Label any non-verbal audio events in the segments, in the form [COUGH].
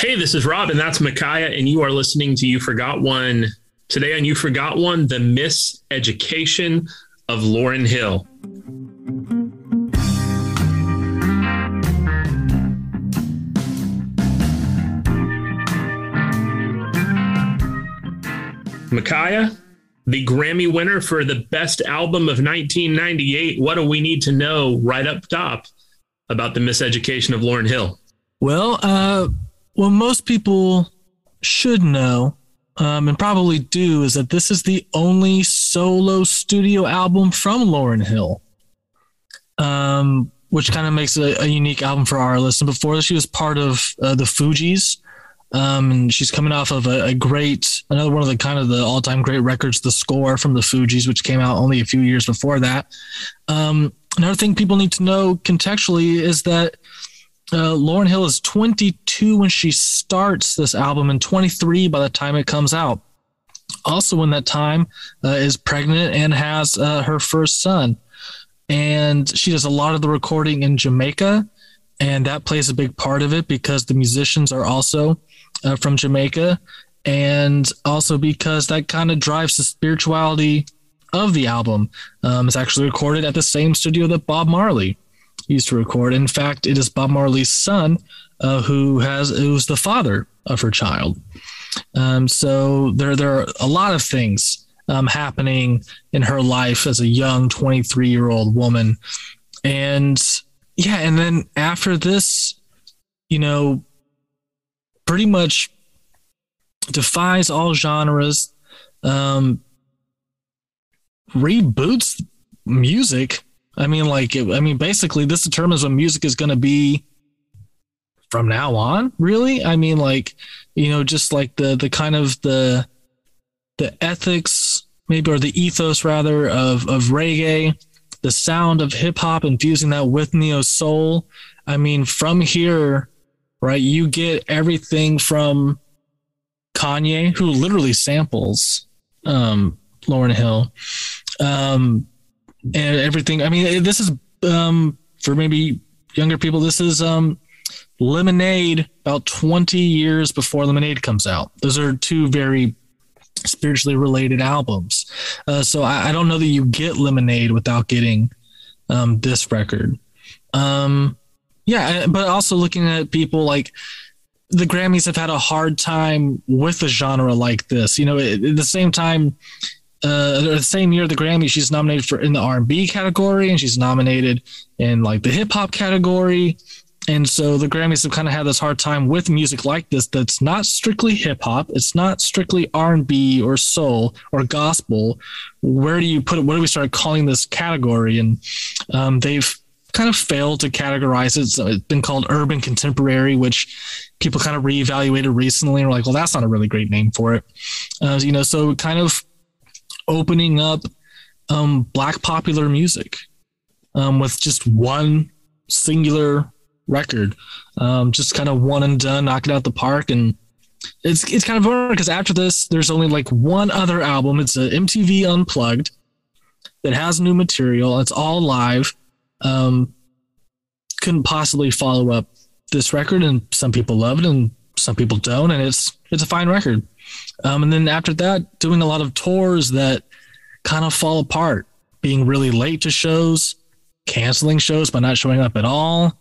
Hey, this is Rob, and that's Micaiah, and you are listening to You Forgot One. Today on You Forgot One, the miseducation of Lauryn Hill. Micaiah, the Grammy winner for the best album of 1998. What do we need to know right up top about the miseducation of Lauryn Hill? Well, uh, what most people should know um, and probably do is that this is the only solo studio album from Lauryn Hill, um, which kind of makes a, a, unique album for our list. And before this, she was part of uh, the Fugees. Um, and she's coming off of a, a, great, another one of the kind of the all time great records, The Score from the Fugees, which came out only a few years before that. Um, another thing people need to know contextually is that uh, Lauryn Hill is 22 when she starts this album and 23 by the time it comes out. Also, in that time, uh, is pregnant and has uh, her first son. And she does a lot of the recording in Jamaica, and that plays a big part of it because the musicians are also uh, from Jamaica, and also because that kind of drives the spirituality of the album. Um, it's actually recorded at the same studio that Bob Marley used to record. In fact, it is Bob Marley's son uh, who has who's the father of her child. Um, so there there are a lot of things um, happening in her life as a young 23 year old woman, and yeah, and then after this, you know, pretty much defies all genres, um, reboots music I mean, like, I mean, basically, this determines what music is going to be from now on. Really, I mean, like, you know, just like the the kind of the the ethics, maybe, or the ethos rather of of reggae, the sound of hip hop, infusing that with neo soul. I mean, from here, right, you get everything from Kanye, who literally samples um, Lauryn Hill. Um, everything. I mean, this is um, for maybe younger people. This is um, Lemonade about 20 years before Lemonade comes out. Those are two very spiritually related albums. Uh, so I, I, don't know that you get Lemonade without getting um, this record. Um, yeah, but also looking at people like the Grammys have had a hard time with a genre like this. You know, at the same time, uh, the same year the Grammy, she's nominated for in the R and B category, and she's nominated in like the hip hop category. And so the Grammys have kind of had this hard time with music like this that's not strictly hip hop, it's not strictly R and B or soul or gospel. Where do you put it? Where do we start calling this category? And um, they've kind of failed to categorize it. So it's been called urban contemporary, which people kind of reevaluated recently and were like, well, that's not a really great name for it. Uh, you know, so kind of opening up um, black popular music um, with just one singular record, um, just kind of one and done, knock it out the park. And it's it's kind of hard because after this, there's only like one other album. It's a MTV Unplugged that has new material. It's all live. Um, couldn't possibly follow up this record, and some people love it and some people don't, and it's it's a fine record. Um, and then after that, doing a lot of tours that kind of fall apart, being really late to shows, canceling shows by not showing up at all.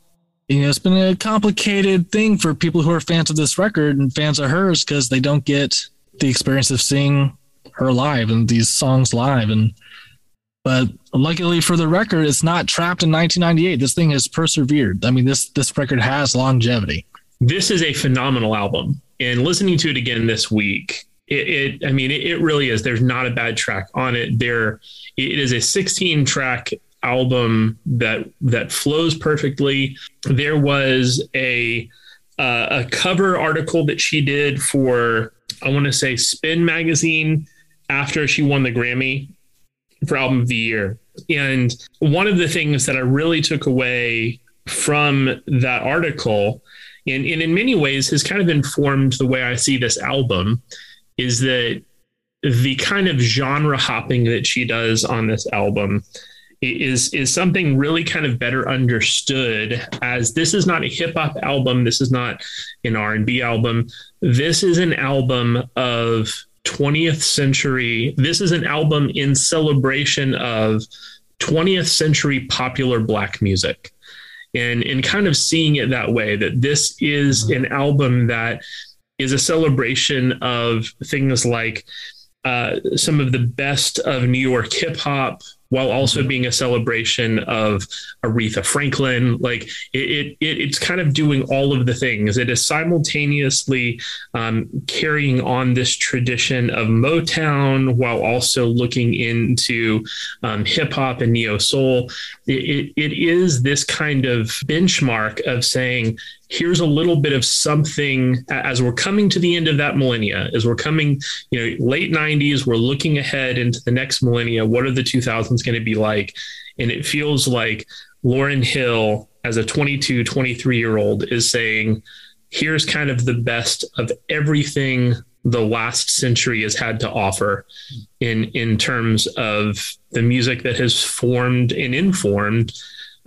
You know, it's been a complicated thing for people who are fans of this record and fans of hers because they don't get the experience of seeing her live and these songs live. And but luckily for the record, it's not trapped in 1998. This thing has persevered. I mean, this this record has longevity. This is a phenomenal album and listening to it again this week, it, it I mean, it, it, really is. There's not a bad track on it. There, it is a 16 track album that that flows perfectly. There was a uh, a cover article that she did for I want to say Spin magazine after she won the Grammy for album of the year. And one of the things that I really took away from that article and, and in many ways has kind of informed the way I see this album is that the kind of genre hopping that she does on this album is is something really kind of better understood as this is not a hip hop album this is not an R&B album. This is an album of 20th century this is an album in celebration of 20th century popular black music and and kind of seeing it that way that this is an album that is a celebration of things like uh, some of the best of New York hip hop, while also being a celebration of Aretha Franklin. Like it, it, it's kind of doing all of the things. It is simultaneously um, carrying on this tradition of Motown while also looking into um, hip hop and neo soul. It, it, it is this kind of benchmark of saying, here's a little bit of something as we're coming to the end of that millennia, as we're coming, you know, late 90s, we're looking ahead into the next millennia. What are the 2000s going to be like? And it feels like Lauryn Hill, as a 22, 23 year old, is saying, here's kind of the best of everything the last century has had to offer in in terms of the music that has formed and informed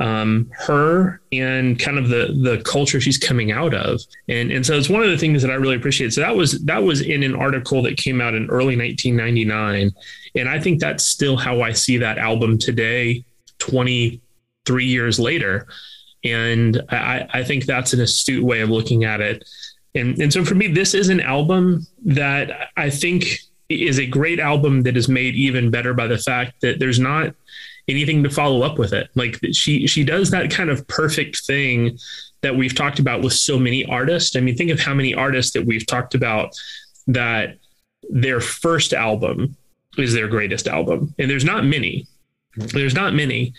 um, her and kind of the the culture she's coming out of. And and so it's one of the things that I really appreciate. So that was that was in an article that came out in early 1999, and I think that's still how I see that album today, 23 years later. And I, I think that's an astute way of looking at it. And, and so for me, this is an album that I think is a great album that is made even better by the fact that there's not anything to follow up with it. Like she she does that kind of perfect thing that we've talked about with so many artists. I mean, think of how many artists that we've talked about that their first album is their greatest album. And there's not many. There's not many,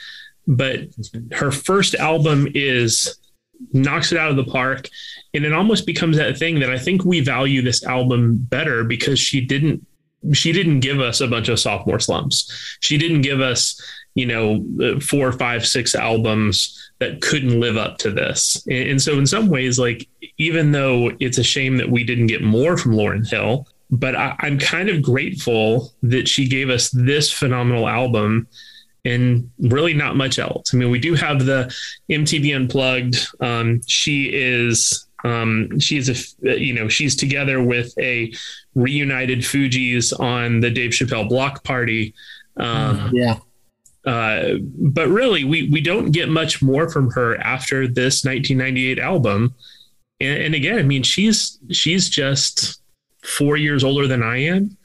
but her first album is knocks it out of the park and it almost becomes that thing that I think we value this album better because she didn't she didn't give us a bunch of sophomore slumps. She didn't give us you know, four, five, six albums that couldn't live up to this. And, and so, in some ways, like, even though it's a shame that we didn't get more from Lauryn Hill, but I, I'm kind of grateful that she gave us this phenomenal album and really not much else. I mean, we do have the MTV Unplugged. Um, she is um, she's a you know she's together with a reunited Fugees on the Dave Chappelle Block Party. Um, yeah, uh, but really, we we don't get much more from her after this 1998 album. And, and again, I mean, she's she's just four years older than I am.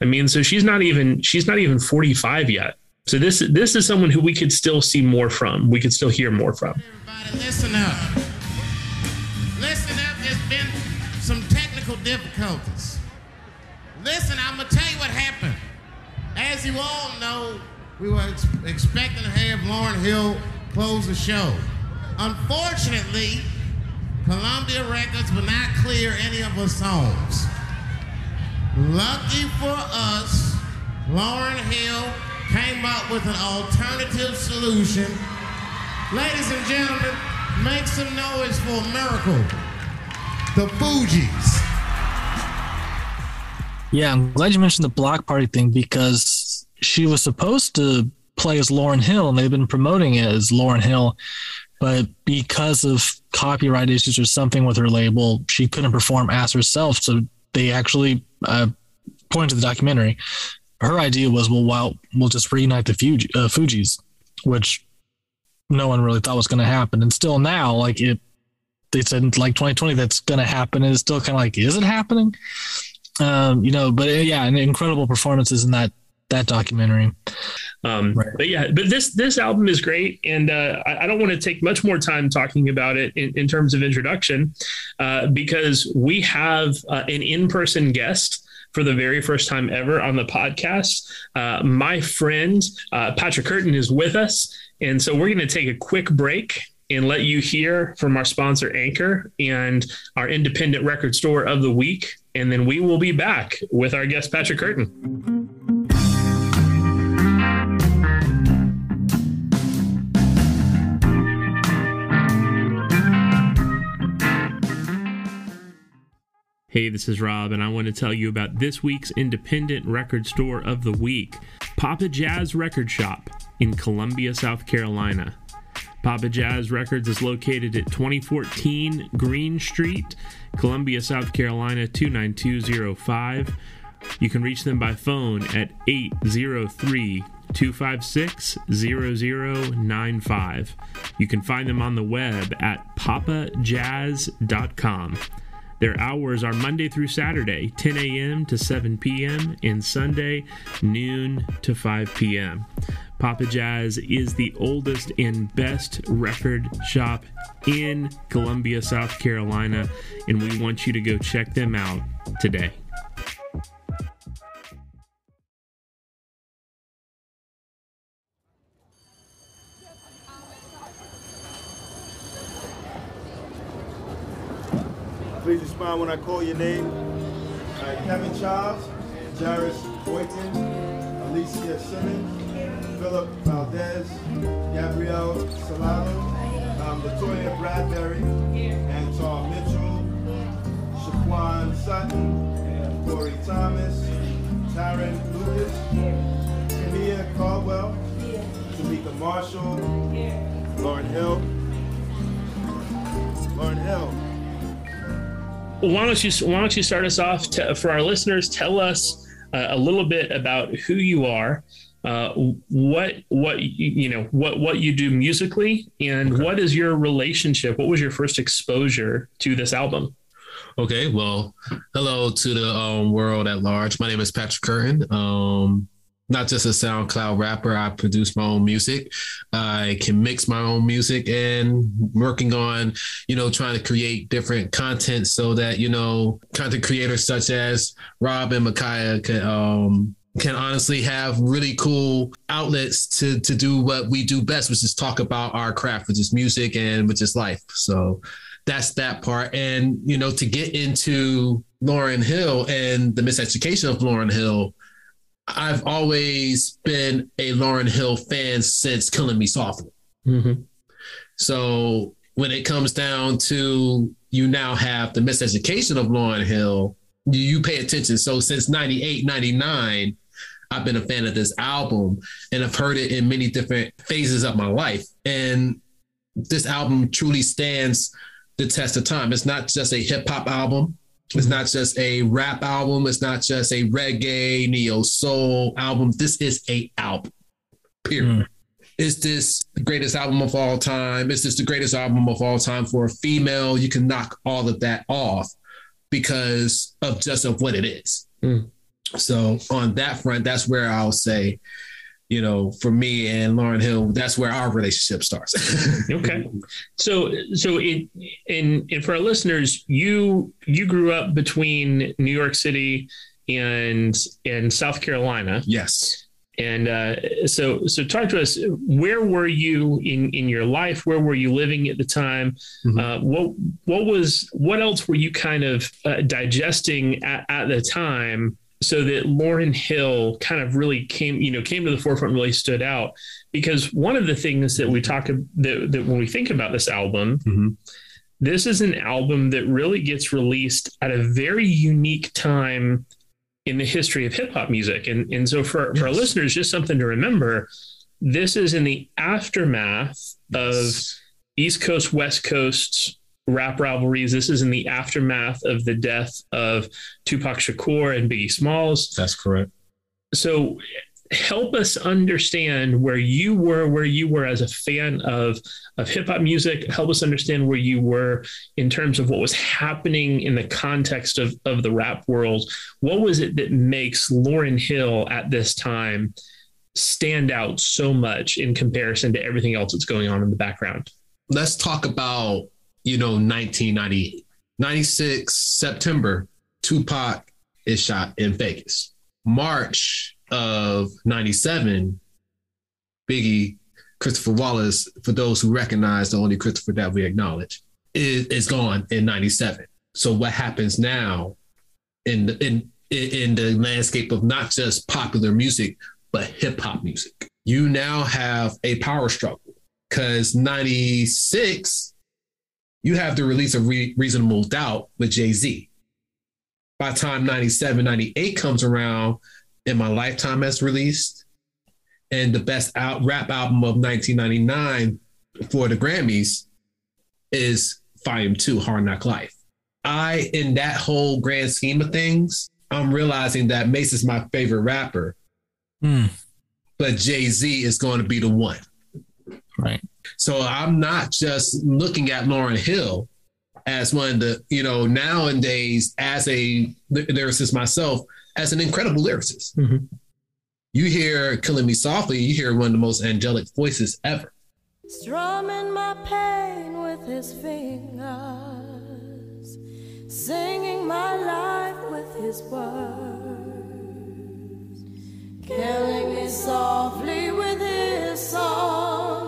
I mean, so she's not even she's not even 45 yet. So this this is someone who we could still see more from. We could still hear more from. Everybody, listen up. Listen up. There's been some technical difficulties. Listen, I'm gonna tell you what happened. As you all know, we were ex- expecting to have Lauryn Hill close the show. Unfortunately, Columbia Records would not clear any of her songs. Lucky for us, Lauryn Hill came up with an alternative solution. Ladies and gentlemen, make some noise for a miracle. The Fugees. Yeah, I'm glad you mentioned the block party thing because she was supposed to play as Lauryn Hill, and they've been promoting it as Lauryn Hill. But because of copyright issues or something with her label, she couldn't perform as herself. So they actually, uh, pointed to the documentary, her idea was, well, well, we'll just reunite the Fuji, uh, Fugees, which no one really thought was going to happen. And still now, like it, they said like 2020 that's going to happen, and it's still kind of like, is it happening? Um, you know, but uh, yeah, and incredible performances in that that documentary. Um, right. But yeah, but this this album is great, and uh, I, I, don't want to take much more time talking about it in, in terms of introduction, uh, because we have uh, an in person guest. For the very first time ever on the podcast, uh, my friend uh, Patrick Kirton is with us. And so we're going to take a quick break and let you hear from our sponsor, Anchor, and our independent record store of the week. And then we will be back with our guest, Patrick Kirton. Hey, this is Rob, and I want to tell you about this week's independent record store of the week Papa Jazz Record Shoppe. in Columbia, South Carolina. Papa Jazz Records is located at 2014 Green Street, Columbia, South Carolina 29205. You can reach them by phone at 803 256 0095. You can find them on the web at papajazz.com. Their hours are Monday through Saturday, 10 a.m. to 7 p.m., and Sunday, noon to 5 p.m. Papa Jazz is the oldest and best record shop in Columbia, South Carolina, and we want you to go check them out today. Respond when I call your name. Right, Kevin Charles, Jairus Boykin, Alicia Simmons, Philip Valdez, Gabrielle Salado, um, Latoya Bradbury, Anton Mitchell, Shaquan Sutton, Corey Thomas, Tyron Lucas, Kania Caldwell, Tamika Marshall, Lauryn Hill, Lauryn Hill. Why don't you why don't you start us off to, for our listeners? Tell us uh, a little bit about who you are, uh, what what you, know what what you do musically, and what is your relationship? What was your first exposure to this album? Okay, well, hello to the um, world at large. My name is Patrick Kirton. Um, not just a SoundCloud rapper. I produce my own music. I can mix my own music and working on, you know, trying to create different content so that, you know, content creators such as Rob and Micaiah can, um, can honestly have really cool outlets to to do what we do best, which is talk about our craft, which is music and which is life. So that's that part. And, you know, to get into Lauryn Hill and the miseducation of Lauryn Hill, I've always been a Lauryn Hill fan since Killing Me Softly. Mm-hmm. So when it comes down to you now have the miseducation of Lauryn Hill, you, you pay attention. So since 98, 99, I've been a fan of this album and I've heard it in many different phases of my life. And this album truly stands the test of time. It's not just a hip hop album. It's not just a rap album. It's not just a reggae, neo soul album. This is a album. Period. Mm. Is this the greatest album of all time? Is this the greatest album of all time for a female? You can knock all of that off because of just of what it is. Mm. So on that front, that's where I'll say, you know, for me and Lauryn Hill, that's where our relationship starts. [LAUGHS] Okay. So so in in and for our listeners, you you grew up between New York City and and South Carolina. yes. And uh, so, so talk to us. Where were you in in your life? Where were you living at the time? Mhm. Uh, what what was what else were you kind of uh, digesting at, at the time? So that Lauryn Hill kind of really came, you know, came to the forefront, really stood out. Because one of the things that we talk that, that when we think about this album, Mhm. this is an album that really gets released at a very unique time in the history of hip hop music. And, and so for, for our listeners, just something to remember this is in the aftermath of East Coast, West Coast rap rivalries. This is in the aftermath of the death of Tupac Shakur and Biggie Smalls. That's correct. So help us understand where you were, where you were as a fan of, of hip hop music. Help us understand where you were in terms of what was happening in the context of, of the rap world. What was it that makes Lauryn Hill at this time stand out so much in comparison to everything else that's going on in the background? Let's talk about, you know, 1990, 96, September, Tupac is shot in Vegas. March of 97, Biggie, Christopher Wallace, for those who recognize the only Christopher that we acknowledge, is, is gone in 97. So what happens now in the, in in the landscape of not just popular music, but hip hop music? You now have a power struggle because 96, you have the release of Re- Reasonable Doubt with Jay Z. By the time 97, 98 comes around, and My Lifetime has released, and the best out rap album of 1999 for the Grammys is Volume Two, Hard Knock Life. I, in that whole grand scheme of things, I'm realizing that Mase is my favorite rapper, Hmm. but Jay Z is going to be the one. Right. So I'm not just looking at Lauryn Hill as one of the, you know, nowadays as a lyricist myself, as an incredible lyricist. Mhm. You hear Killing Me Softly, you hear one of the most angelic voices ever. strumming my pain with his fingers, singing my life with his words, killing me softly with his song,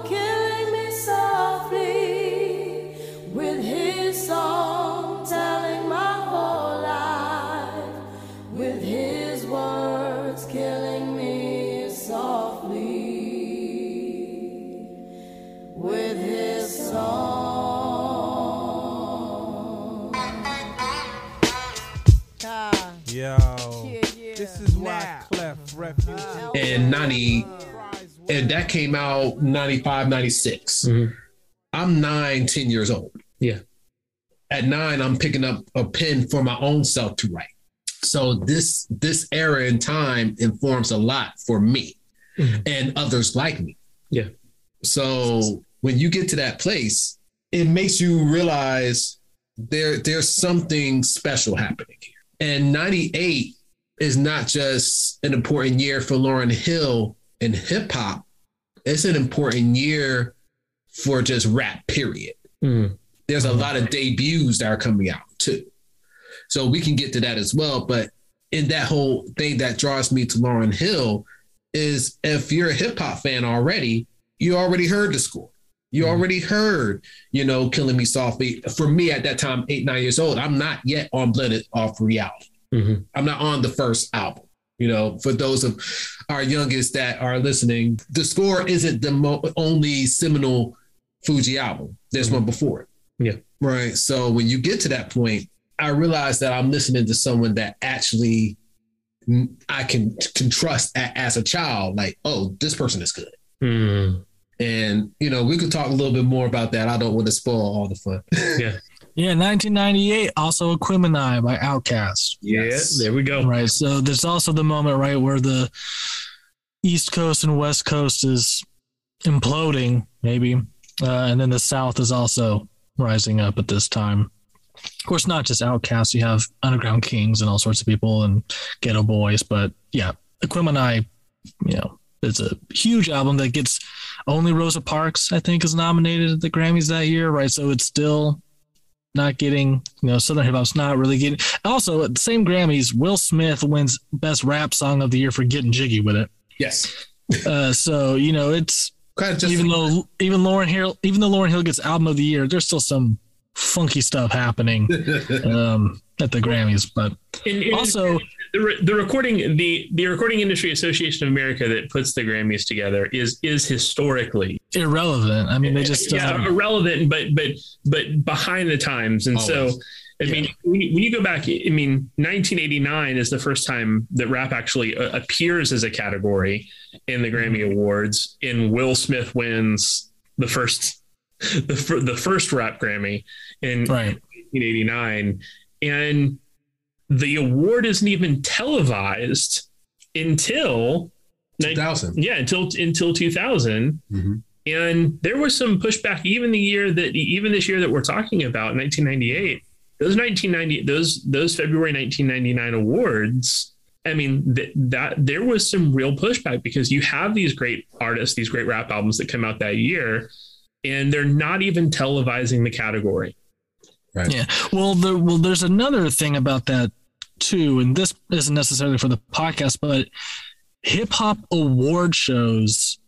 Yo, this is why Clef Refuge. And 90, and that came out 95, 96. Mhm. I'm nine, 10 years old. Yeah. At nine, I'm picking up a pen for my own self to write. So this this era in time informs a lot for me Mhm. and others like me. Yeah. So when you get to that place, it makes you realize there there's something special happening here. And 98 is not just an important year for Lauryn Hill and hip hop. It's an important year for just rap, period. Mhm. There's a lot of debuts that are coming out too. So we can get to that as well. But in that whole thing that draws me to Lauryn Hill is if you're a hip hop fan already, you already heard the score. You already heard, you know, Killing Me Softly. For me at that time, eight, nine years old, I'm not yet on Blunted on Reality. Mhm. I'm not on the first album. You know, for those of our youngest that are listening, the score isn't the mo- only seminal Fugee album. There's one before it. Yeah. Right. So when you get to that point, I realize that I'm listening to someone that actually mm, I can can trust as a child. Like, oh, this person is good. Mhm. And you know, we could talk a little bit more about that. I don't want to spoil all the fun. [LAUGHS] Yeah, Yeah, 1998, also Aquemini by Outkast. Yes. Yeah, there we go. Right. So there's also the moment, right, where the East Coast and West Coast is imploding, maybe. Uh, and then the South is also rising up at this time. Of course, not just Outkast. You have Underground Kings and all sorts of people and Geto Boys. But yeah, Aquemini, you know, it's a huge album that gets only Rosa Parks, I think, is nominated at the Grammys that year, right? So it's still not getting, you know, Southern hip hop's not really getting. Also, at the same Grammys, Will Smith wins Best Rap Song of the Year for Getting Jiggy with it. Yes. Uh, so you know, it's Kind of just even though even Lauryn Hill, even though Lauryn Hill gets Album of the Year, there's still some funky stuff happening [LAUGHS] um, at the Grammys. But And, and also, the, the recording the the recording industry association of america that puts the grammys together is is historically irrelevant. I mean, they just yeah um, irrelevant but but but behind the times and so Always. I mean, when you, when you go back, I mean, 1989 is the first time that rap actually uh, appears as a category in the Grammy Awards. And Will Smith wins the first, [LAUGHS] the the first rap Grammy in right. 1989, and the award isn't even televised until 2000. yeah until until 2000 Mhm. and there was some pushback even the year that even this year that we're talking about 1998 those 1990 those those february 1999 awards i mean th- that there was some real pushback because you have these great artists these great rap albums that come out that year and they're not even televising the category Right. Yeah. Well, there, well, there's another thing about that too, and this isn't necessarily for the podcast, but hip hop award shows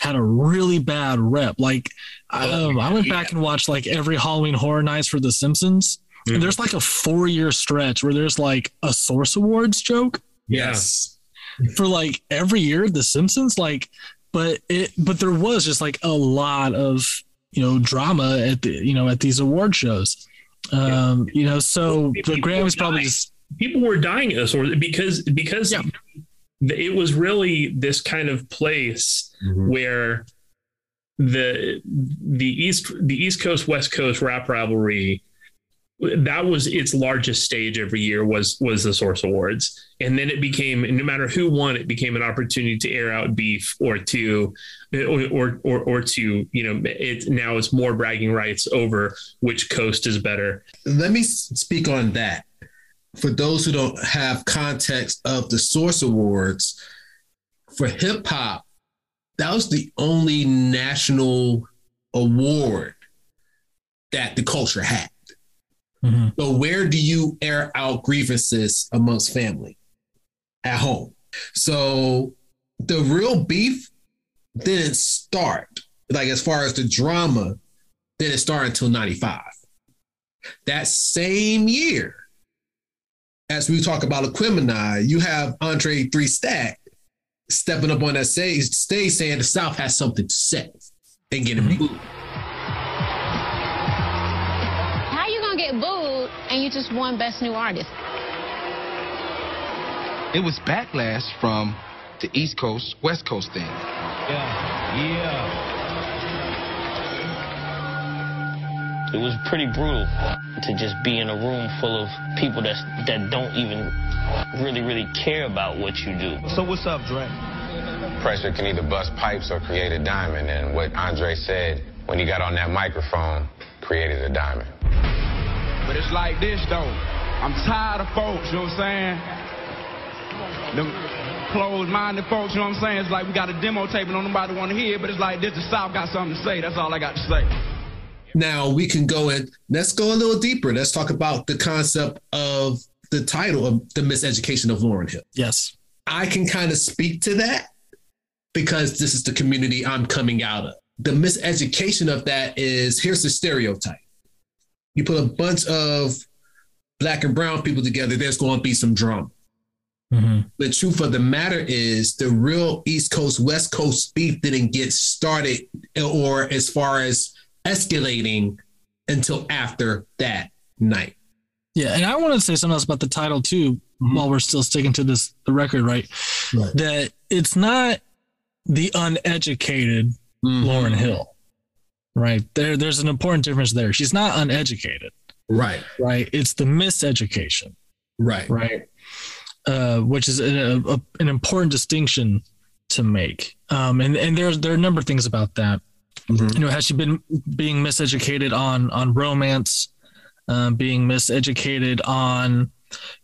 had a really bad rep. Like, Oh, um, I went back and watched like every Halloween Horror Nights for The Simpsons, Mhm. and there's like a four year stretch where there's like a Source Awards joke Yes. [LAUGHS] for like every year The Simpsons like but it but there was just like a lot of you know drama at the you know at these award shows um you know so the People Grammys probably just people were dying at this or because because Yeah. it was really this kind of place Mhm. where the the east the east coast west coast rap rivalry that was its largest stage every year was was the source awards and then it became no matter who won it became an opportunity to air out beef or to or or or, to you know it now it's more bragging rights over which coast is better let me speak on that. For those who don't have context of the Source Awards, for hip hop, that was the only national award that the culture had. Mhm. So, where do you air out grievances amongst family? At home. So, the real beef didn't start, like as far as the drama, didn't start until 95 that same year, as we talk about Aquemini, you have Andre Three Stack stepping up on that stage, stage saying the South has something to say and getting booed. And you just won Best New Artist? It was backlash from the East Coast, West Coast thing. Yeah, yeah. It was pretty brutal to just be in a room full of people that that don't even really, really care about what you do. So what's up, Dre? Pressure can either bust pipes or create a diamond. And what Andre said when he got on that microphone created a diamond. But it's like this though. I'm tired of folks, you know what I'm saying? Them closed-minded folks, you know what I'm saying? It's like we got a demo tape and don't nobody want to hear, it, but it's like this, the South got something to say. That's all I got to say. Now we can go in, let's go a little deeper. Let's talk about the concept of the title of the miseducation of Lauryn Hill. Yes. I can kind of speak to that because this is the community I'm coming out of. The miseducation of that is here's the stereotype. You put a bunch of black and brown people together, there's going to be some drama. Mhm. The truth of the matter is the real East Coast, West Coast beef didn't get started or as far as escalating until after that night. Yeah, and I want to say something else about the title too, while we're still sticking to this the record, right? Right. That it's not the uneducated Lauryn Hill. Right. There there's an important difference there. She's not uneducated, Right, right? It's the miseducation, right, right? Uh, which is a, a, an important distinction to make. Um, and and there's there are a number of things about that. Mhm. You know, has she been being miseducated on on romance, um, being miseducated on,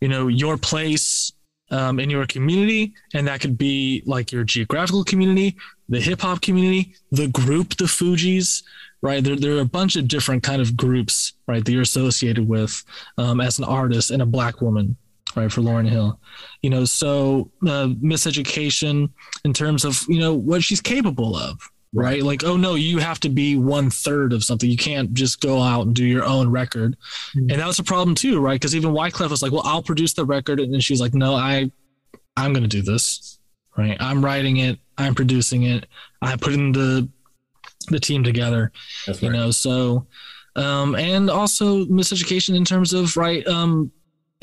you know, your place um, in your community, and that could be like your geographical community, the hip hop community, the group, the Fugees, right? There, there are a bunch of different kind of groups, right, that you're associated with um, as an artist and a black woman, right, for Lauryn Hill. You know, so uh, miseducation in terms of you know what she's capable of, right? Like, oh no, you have to be one third of something. You can't just go out and do your own record. And that was a problem too, right? Because even Wyclef was like, well, I'll produce the record, and then she's like, no, I, I'm going to do this, right? I'm writing it, I'm producing it, I'm putting the the team together, That's you know. So, um, and also miseducation in terms of right, um,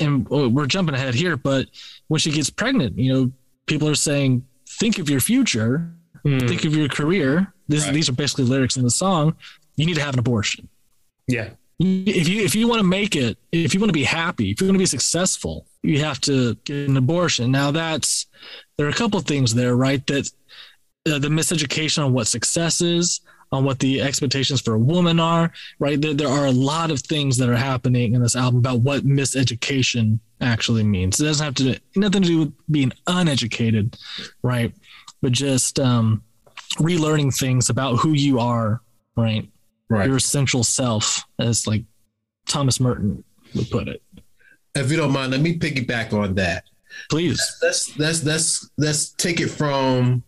and oh, we're jumping ahead here, but when she gets pregnant, you know, people are saying, think of your future, Hmm. think of your career. This, Right. These are basically lyrics in the song. You need to have an abortion yeah if you if you want to make it, if you want to be happy, if you want to be successful, you have to get an abortion. Now that's there are a couple of things there, right? That uh, the miseducation on what success is, on what the expectations for a woman are, right? There, there are a lot of things that are happening in this album about what miseducation actually means. It doesn't have to nothing to do with being uneducated, right? But just um, relearning things about who you are, right? right. your essential self, as like Thomas Merton would put it. If you don't mind, let me piggyback on that. Please. let's let's let's let's take it from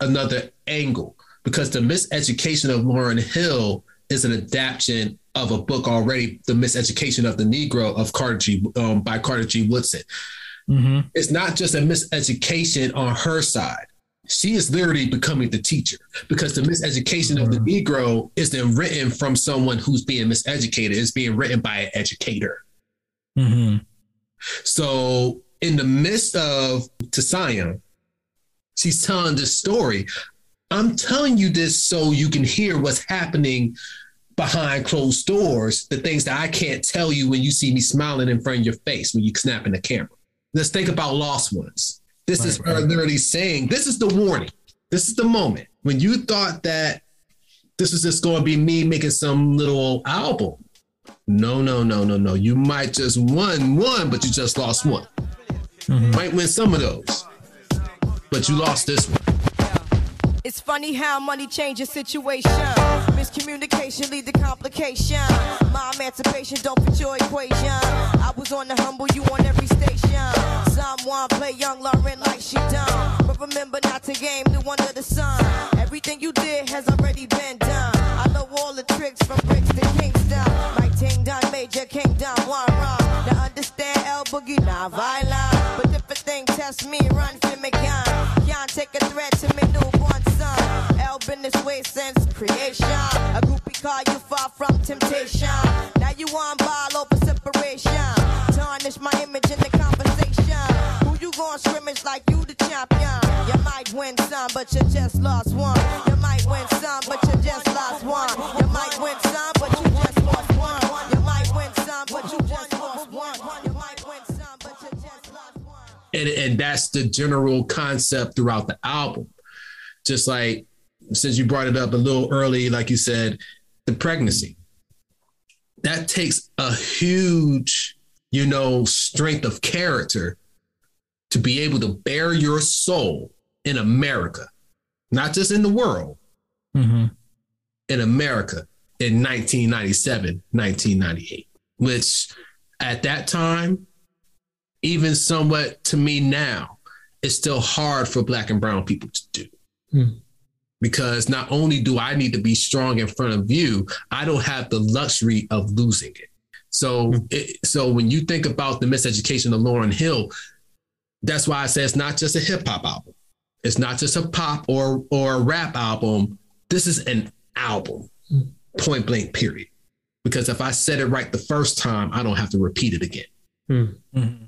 another angle because the miseducation of Lauryn Hill is an adaptation of a book already, The Miseducation of the Negro of Carter G um, by Carter G. Woodson. hmm It's not just a miseducation on her side. She is literally becoming the teacher because the miseducation of the Negro isn't written from someone who's being miseducated. It's being written by an educator. hmm So in the midst of Tasian, she's telling this story. I'm telling you this so you can hear what's happening behind closed doors, the things that I can't tell you when you see me smiling in front of your face when you snap in the camera. Let's think about lost ones. This right, is her right. literally saying, this is the warning. This is the moment when you thought that this is just going to be me making some little album. No, no, no, no, no. You might just won one, but you just lost one. Mm-hmm. Might win some of those, but you lost this one. It's funny how money changes situations. Miscommunication lead to complication. My emancipation don't fit your equation. I was on the humble, you on every station. Someone play young Lauryn like she done. But remember not to game the one of the sun. Everything you did has already been done. I know all the tricks from bricks to Kingston. My ting done major kingdom, one wrong. Now understand L-Boogie, not violent. But if a thing test me, run for me gun. This way since creation. A groupie call you far from temptation. Now you on ball over separation. Tarnish my image in the conversation. Who you going scrimmage like you the champion? You might win some, but you just lost one. You might win some, but you just lost one. You might win some, but you just lost one. You might win some, but you just lost one. You might win some, but you just lost one. And, and that's the general concept throughout the album just like since you brought it up a little early, like you said, the pregnancy. That takes a huge, you know, strength of character to be able to bear your soul in America, not just in the world, mm-hmm. in America in 1997, 1998, which at that time, even somewhat to me now, is still hard for Black and Brown people to do. Hmm. Because not only do I need to be strong in front of you, I don't have the luxury of losing it. So, hmm. it, so when you think about the miseducation of Lauryn Hill, that's why I say it's not just a hip hop album. It's not just a pop or or a rap album. This is an album, hmm. point blank. Period. Because if I said it right the first time, I don't have to repeat it again. Mm-hmm.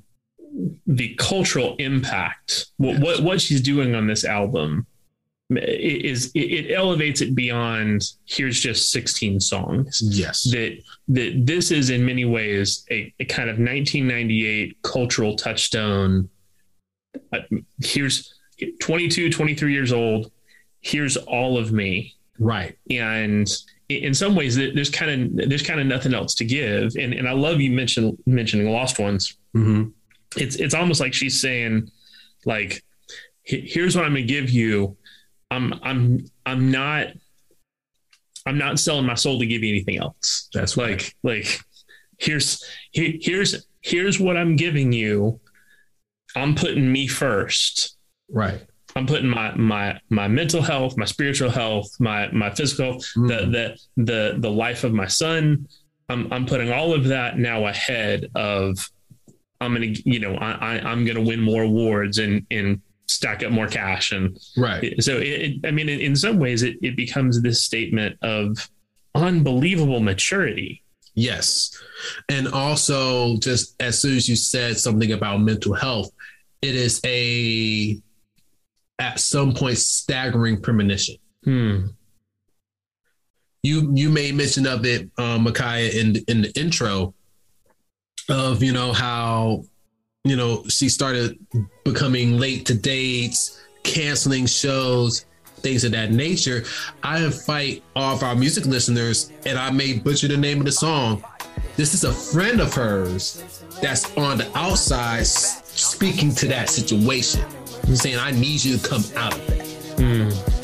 The cultural impact, what, what what she's doing on this album is it elevates it beyond here's just 16 songs. Yes. That that this is in many ways a, a kind of 1998 cultural touchstone. Uh, here's 22 23 years old. Here's all of me. Right. And in some ways there's kind of there's kind of nothing else to give. And and i love you mentioned mentioning lost ones. Mm-hmm. it's it's almost like she's saying like here's what i'm gonna give you I'm I'm I'm not I'm not selling my soul to give you anything else. That's like like here's here, here's here's what I'm giving you. I'm putting me first. Right. I'm putting my my my mental health, my spiritual health, my my physical, mm-hmm. the the the the life of my son. I'm I'm putting all of that now ahead of I'm gonna you know I, I I'm gonna win more awards and and stack up more cash. And right. so it, i mean in, in some ways it, it becomes this statement of unbelievable maturity. Yes. And also just as soon as you said something about mental health it is a at some point staggering premonition. Hmm. you you made mention of it um Micaiah in in the intro of you know how you know, she started becoming late to dates, canceling shows, things of that nature. I invite all of our music listeners, and I may butcher the name of the song. This is a friend of hers that's on the outside speaking to that situation, saying, I need you to come out of it. Mm.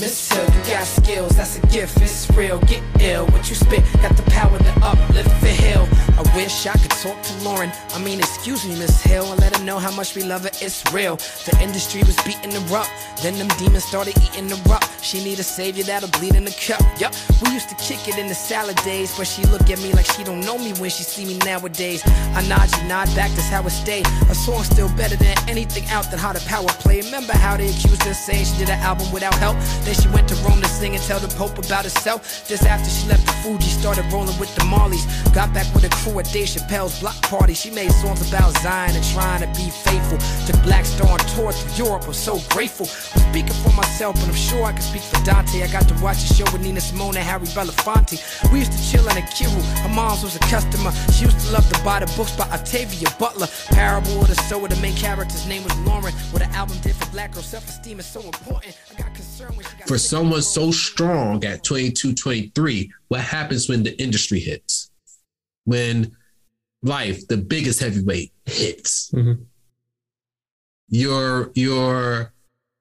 Miss Hill, you got skills, that's a gift, it's real. Get ill, what you spit, got the power to uplift the hill. I wish I could talk to Lauryn. I mean, excuse me, Miss Hill, and let her know how much we love her. It's real. The industry was beating her up, then them demons started eating her up. She need a savior that'll bleed in the cup. Yup, we used to kick it in the salad days, but she look at me like she don't know me when she see me nowadays. I nod, she nod back, that's how it stay. A song still better than anything out that how the power play. Remember how they accused her saying she did an album without help? Then she went to Rome to sing and tell the Pope about herself. Just after she left the Fuji, started rolling with the Marleys. Got back with a crew at Dave Chappelle's block party. She made songs about Zion and trying to be faithful. Took Black Star on tour through Europe. I'm so grateful. I'm speaking for myself, but I'm sure I can speak for Dante. I got to watch a show with Nina Simone and Harry Belafonte. We used to chill in a Kiru. Her mom's was a customer. She used to love to buy the books by Octavia Butler. Parable of the Sower, the main character's name was Lauren. What an album did for black girl self-esteem is so important. I got concerned when she For someone so strong at 22, 23, what happens when the industry hits? When life, the biggest heavyweight, hits. Mm-hmm. Your your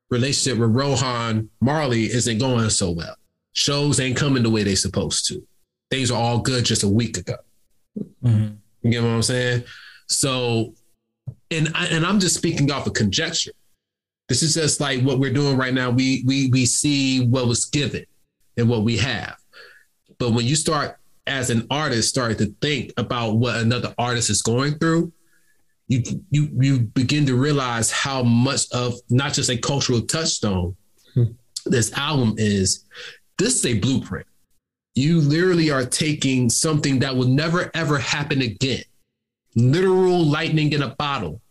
relationship with Rohan Marley isn't going so well. Shows ain't coming the way they supposed to. Things are all good just a week ago. Mm-hmm. You get what I'm saying? So, and I, and I'm just speaking off of conjecture. This is just like what we're doing right now. We we we see what was given and what we have. But when you start as an artist, start to think about what another artist is going through, you you you begin to realize how much of not just a cultural touchstone hmm. this album is. This is a blueprint. You literally are taking something that will never ever happen again, literal lightning in a bottle,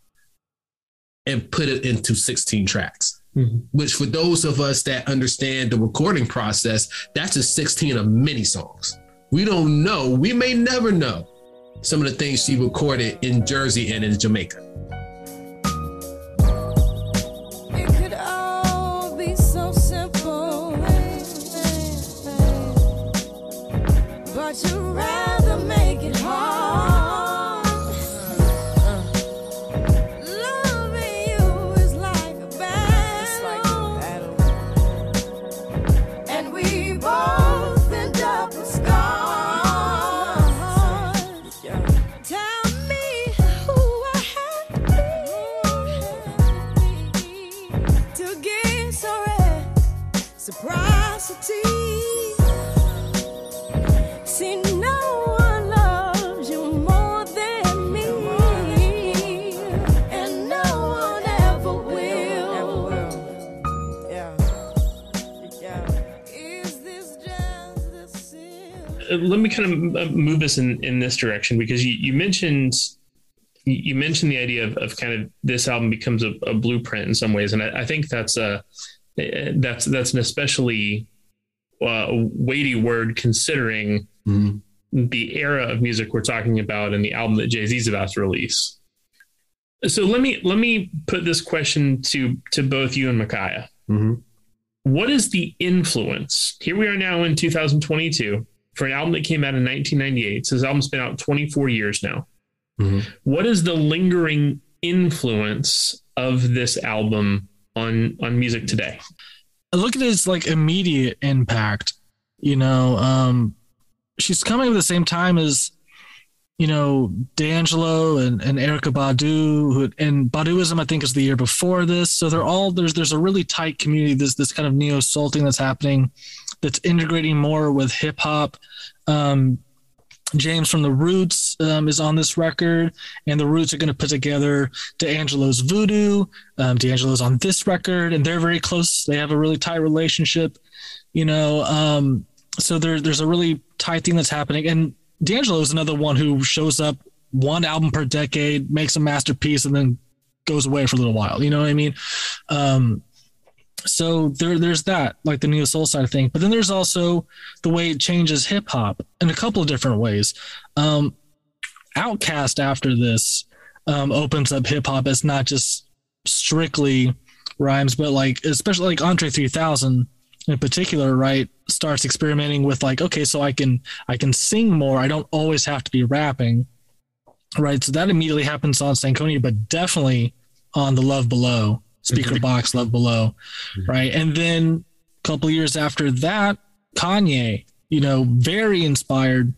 and put it into 16 tracks. Mm-hmm. Which, for those of us that understand the recording process, that's just 16 of many songs. We don't know, we may never know some of the things she recorded in Jersey and in Jamaica. Let me kind of move us in, in this direction because you, you mentioned you mentioned the idea of, of kind of this album becomes a, a blueprint in some ways, and I, I think that's a eh, that's that's an especially uh, weighty word considering mm-hmm. the era of music we're talking about and the album that Jay Z's about to release. So let me let me put this question to to both you and Micaiah. Mm-hmm. What is the influence? Here we are now in 2022 for an album that came out in 1998. So this album's been out 24 years now. What is the lingering influence of this album on on music today? I look at its like immediate impact. You know, um, she's coming at the same time as you know D'Angelo and, and Erykah Badu, who, and Baduizm I think is the year before this. So they're all there's there's a really tight community. This this kind of neo soul thing that's happening, that's integrating more with hip hop. Um, James from the Roots um, is on this record, and the Roots are going to put together D'Angelo's Voodoo. Um, D'Angelo's on this record, and they're very close. They have a really tight relationship, you know. Um, so there, there's a really tight thing that's happening, and D'Angelo is another one who shows up one album per decade, makes a masterpiece, and then goes away for a little while. You know what I mean? Um, so there there's that like the neo soul side of thing. But then there's also the way it changes hip hop in a couple of different ways. Um OutKast after this um opens up hip hop as not just strictly rhymes but like especially like andre 3000 in particular right starts experimenting with like okay so i can i can sing more. I don't always have to be rapping right? So that immediately happens on stankonia but definitely on the love below Speakerboxxx love below right? And then a couple years after that kanye you know very inspired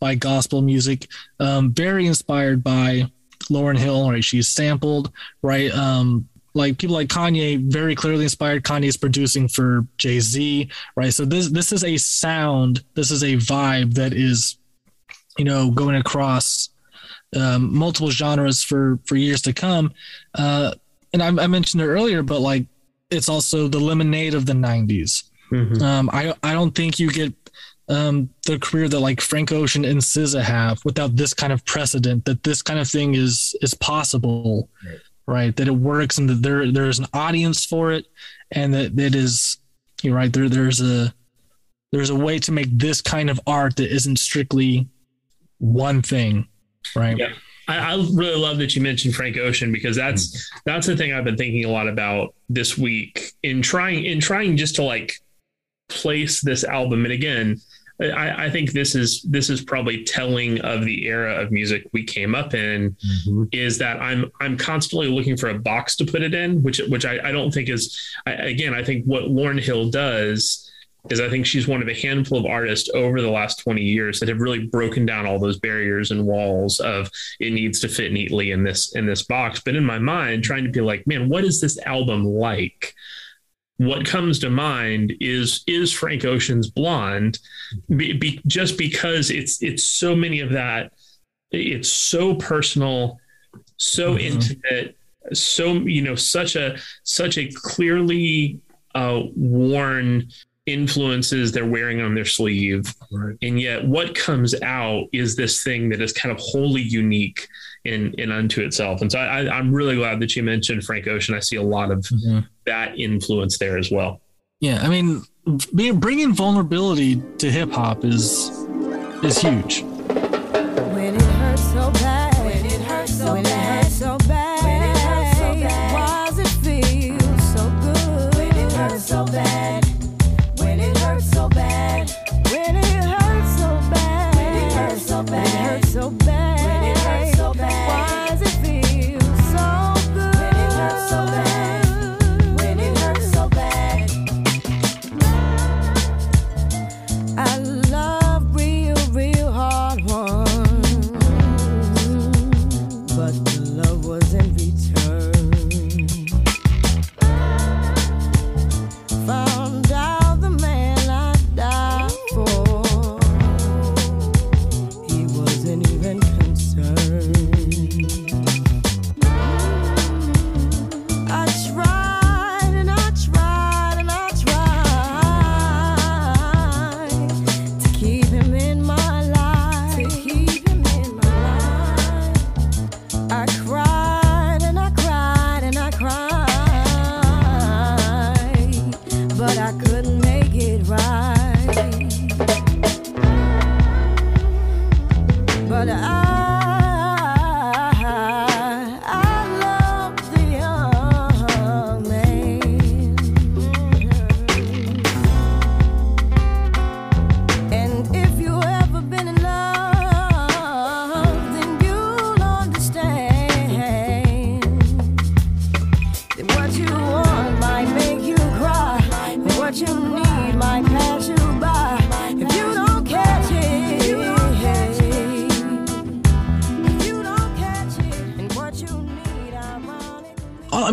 by gospel music um, very inspired by lauryn hill right? She's sampled right? Um, like people like kanye very clearly inspired. Kanye's producing for jay-z right? So this this is a sound this is a vibe that is you know going across um, multiple genres for for years to come. Uh, and I, I mentioned it earlier, but like it's also the lemonade of the '90s, Mm-hmm. Um, I I don't think you get um, the career that like Frank Ocean and SZA have without this kind of precedent that this kind of thing is is possible, right? right? That it works and that there there's an audience for it, and that it is you're right there. There's a there's a way to make this kind of art that isn't strictly one thing, right? Yeah. I, I really love that you mentioned Frank Ocean because that's mm-hmm. that's the thing I've been thinking a lot about this week in trying in trying just to like place this album. And again, I, I think this is this is probably telling of the era of music we came up in. Mm-hmm. Is that I'm I'm constantly looking for a box to put it in, which which I, I don't think is I, again I think what Lauryn Hill does is I think she's one of a handful of artists over the last 20 years that have really broken down all those barriers and walls of it needs to fit neatly in this in this box. But in my mind, trying to be like, man, what is this album like? What comes to mind is is Frank Ocean's Blonde, be, be, just because it's it's so many of that. It's so personal, so mm-hmm. intimate, so you know, such a such a clearly uh, worn influences they're wearing on their sleeve. Right. And yet what comes out is this thing that is kind of wholly unique in, in unto itself. And so I, am really glad that you mentioned Frank Ocean. I see a lot of mm-hmm. that influence there as well. Yeah. I mean, being, bringing vulnerability to hip hop is, is huge.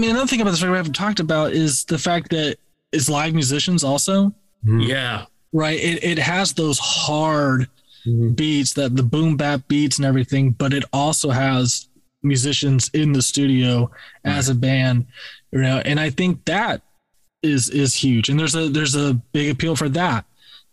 Another thing about this record we haven't talked about is the fact that it's live musicians also, mm-hmm. Yeah. right? It, it has those hard mm-hmm. beats, that the boom bap beats and everything, but it also has musicians in the studio as a band, you know, and I think that is is huge. And there's a there's a big appeal for that.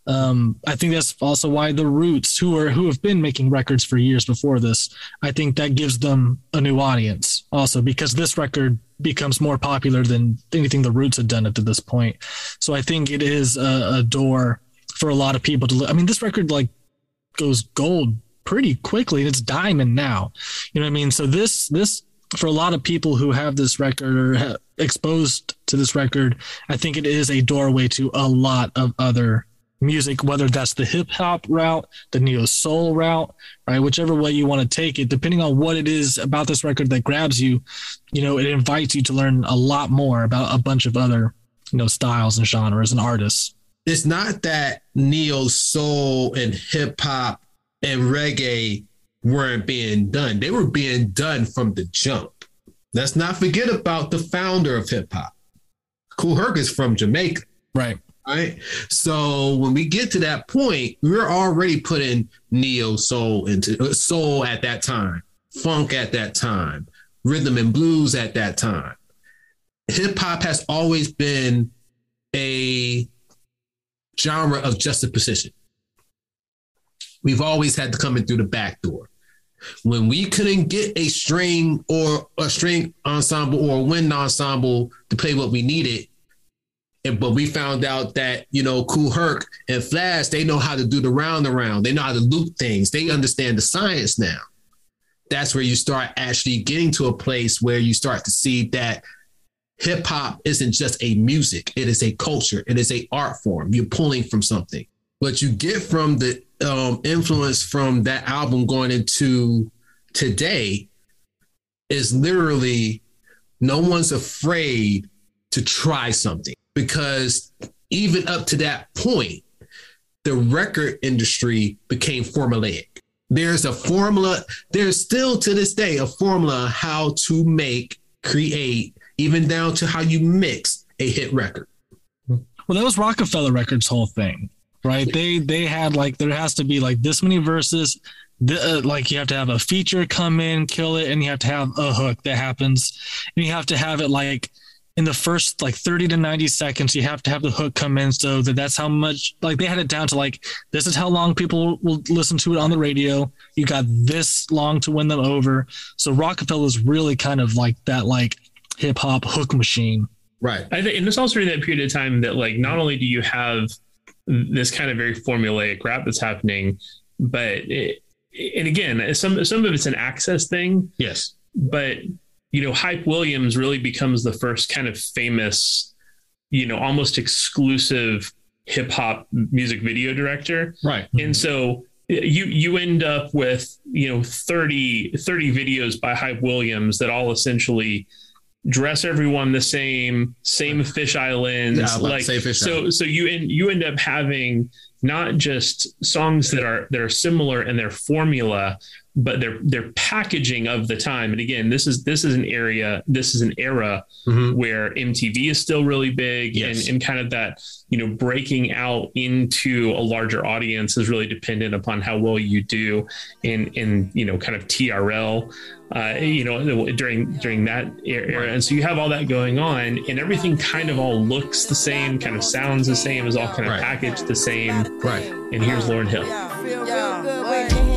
Um, I think that's also why the Roots, who are who have been making records for years before this, I think that gives them a new audience also because this record becomes more popular than anything the Roots had done up to this point. So I think it is a, a door for a lot of people to. li- I mean, this record like goes gold pretty quickly, and it's diamond now. You know what I mean? So this this for a lot of people who have this record or exposed to this record, I think it is a doorway to a lot of other music, whether that's the hip hop route, the neo soul route, right? Whichever way you want to take it, depending on what it is about this record that grabs you, you know, it invites you to learn a lot more about a bunch of other, you know, styles and genres and artists. It's not that neo soul and hip hop and reggae weren't being done. They were being done from the jump. Let's not forget about the founder of hip hop. Kool Herc is from Jamaica. Right. Right. So when we get to that point, we're already putting neo soul into uh, soul at that time, funk at that time, rhythm and blues at that time. Hip hop has always been a genre of juxtaposition. We've always had to come in through the back door. When we couldn't get a string or a string ensemble or a wind ensemble to play what we needed, and but we found out that you know Kool Herc and Flash they know how to do the round around. They know how to loop things. They understand the science now. That's where you start actually getting to a place where you start to see that hip hop isn't just a music; it is a culture. It is a art form. You're pulling from something. What you get from the um, influence from that album going into today is literally no one's afraid to try something because even up to that point, the record industry became formulaic. There's a formula, there's still to this day a formula how to make, create, even down to how you mix a hit record. Well, that was Roc-A-Fella Records' whole thing, right? They they had like there has to be like this many verses, the, uh, like you have to have a feature come in, kill it, and you have to have a hook that happens, and you have to have it like in the first like 30 to 90 seconds you have to have the hook come in so that that's how much like they had it down to like this is how long people will listen to it on the radio. You got this long to win them over. So Roc-A-Fella is really kind of like that like hip hop hook machine. Right. I think, and it's also during that period of time that like not only do you have this kind of very formulaic rap that's happening but it, and again some some of it's an access thing. Yes. But you know, Hype Williams really becomes the first kind of famous, you know, almost exclusive hip hop music video director. Right. And mm-hmm. so eh, you you end up with, you know, 30 30 videos by Hype Williams that all essentially dress everyone the same, same fisheye lens. Yeah, like fish so so you end you end up having not just songs that are that are similar in their formula, but their their packaging of the time. And again, this is this is an area, this is an era where MTV is still really big Yes. and, and kind of that, you know, breaking out into a larger audience is really dependent upon how well you do in in, you know, kind of TRL. Uh, you know, during during that era, and so you have all that going on, and everything kind of all looks the same, kind of sounds the same, is all kind of Right. packaged the same. Right. And here's Lauryn Hill. Feel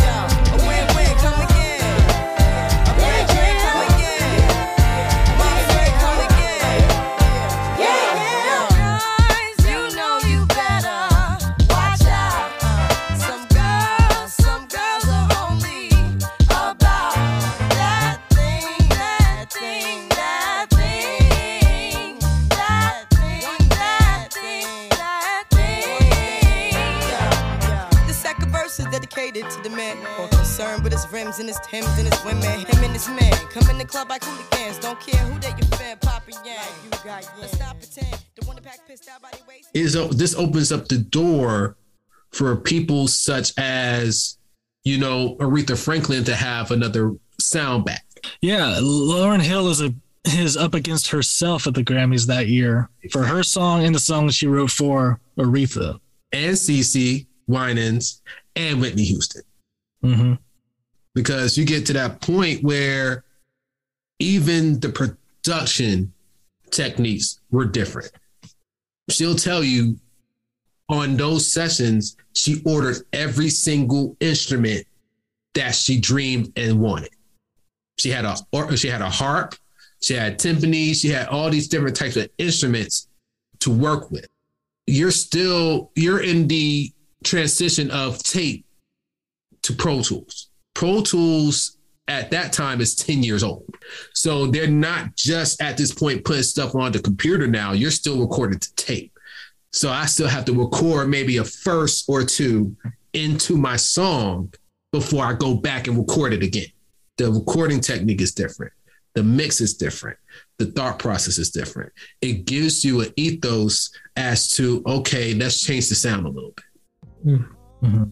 Rims and his Timbs and his women. Him and his man come in the club like hooligans. Don't care who they you fan, Papa Yang. You got Let's not pretend. The one that pack pissed out by the waist. is this opens up the door for people such as you know Aretha Franklin to have another sound back. Yeah, Lauryn Hill is a is up against herself at the Grammys that year for her song and the song she wrote for Aretha and CeCe Winans and Whitney Houston. Mm-hmm. Because you get to that point where even the production techniques were different. She'll tell you on those sessions, she ordered every single instrument that she dreamed and wanted. She had a or she had a harp, she had timpani, she had all these different types of instruments to work with. You're still you're in the transition of tape to Pro Tools. Pro Tools at that time is 10 years old. So they're not just at this point putting stuff on the computer now. You're still recording to tape. So I still have to record maybe a verse or two into my song before I go back and record it again. The recording technique is different. The mix is different. The thought process is different. It gives you an ethos as to, okay, let's change the sound a little bit. Mm-hmm.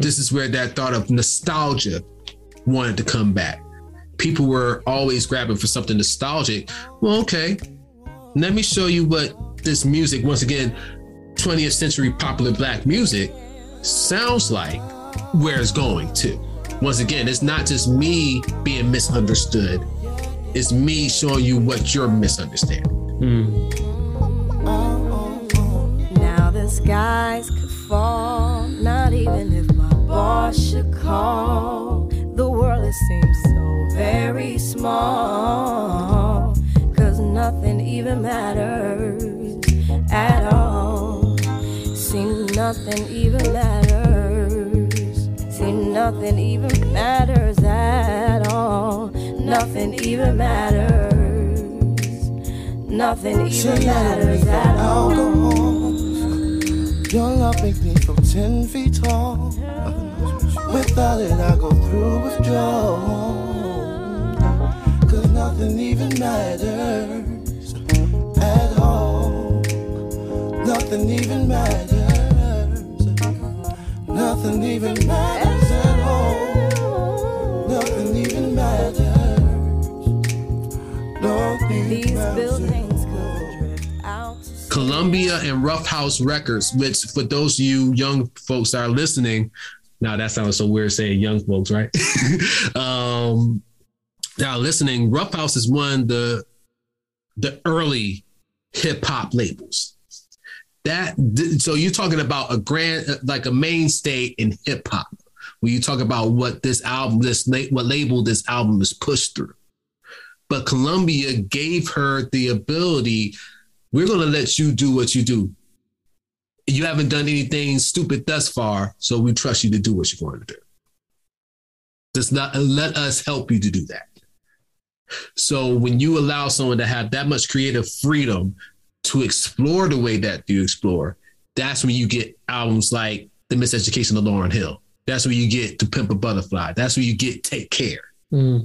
This is where that thought of nostalgia wanted to come back. People were always grabbing for something nostalgic. Well, okay, let me show you what this music, once again, 20th century popular black music, sounds like, where it's going to. Once again, it's not just me being misunderstood, it's me showing you what you're misunderstanding. Mm. Now the skies could fall, not even if boss should call. The world it seems so very small, cause nothing even matters at all. See, nothing even matters. See, nothing even matters at all. Nothing even matters. Nothing even matters at all. Your love makes me feel ten feet tall. Without it, I go through withdrawal. Cause nothing even matters at all. Nothing even matters. Nothing even matters at all. Nothing even matters. Nothing These matters. buildings could drift out. Columbia and Ruffhouse Records, which for those of you young folks that are listening, now that sounds so weird saying young folks, right? [LAUGHS] um, now listening, Ruffhouse is one of the the early hip hop labels. That so you're talking about a grand like a mainstay in hip hop. When you talk about what this album, this what label this album is pushed through. But Columbia gave her the ability we're going to let you do what you do. You haven't done anything stupid thus far, so we trust you to do what you're going to do. Just not let us help you to do that. So when you allow someone to have that much creative freedom to explore the way that you explore, that's when you get albums like The Miseducation of Lauryn Hill. That's where you get To Pimp a Butterfly. That's where you get Take Care. Hmm.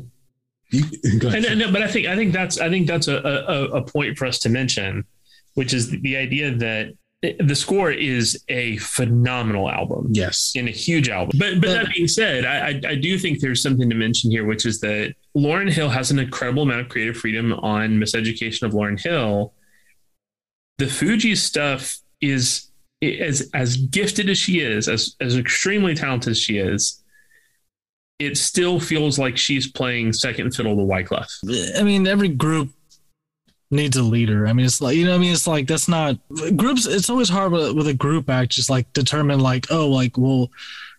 You. [LAUGHS] And, and- but I think I think that's I think that's a, a, a point for us to mention, which is the idea that the score is a phenomenal album. Yes, and a huge album. But but that being said, I, I I do think there's something to mention here, which is that Lauryn Hill has an incredible amount of creative freedom on Miseducation of Lauryn Hill. The Fugee stuff is as as gifted as she is, as as extremely talented as she is. It still feels like she's playing second fiddle to Wyclef. I mean, every group needs a leader. I mean, it's like you know, I mean, it's like that's not groups. It's always hard with, with a group act, just like determine like, oh, like, well,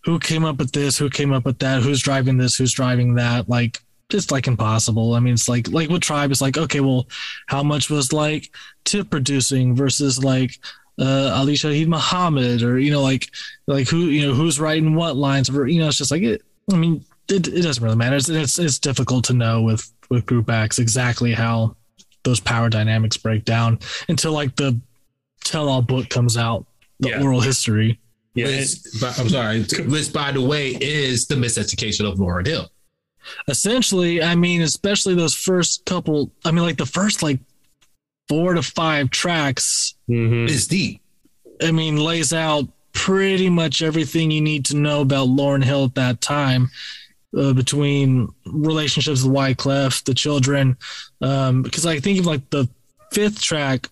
who came up with this? Who came up with that? Who's driving this? Who's driving that? Like, it's like impossible. I mean, it's like like with tribe, it's like okay, well, how much was like tip producing versus like uh Ali Shaheed Muhammad or you know like like who you know who's writing what lines or you know it's just like it I mean it, it doesn't really matter it's, it's it's difficult to know with with group acts exactly how those power dynamics break down until like the tell all book comes out the oral history. Which, but- I'm sorry, which by the way is the miseducation of Lauryn Hill. essentially i mean especially those first couple i mean like the first like four to five tracks mm-hmm. is deep. I mean lays out pretty much everything you need to know about lauryn hill at that time uh, between relationships with Wyclef, the children, um, because I think of like the fifth track,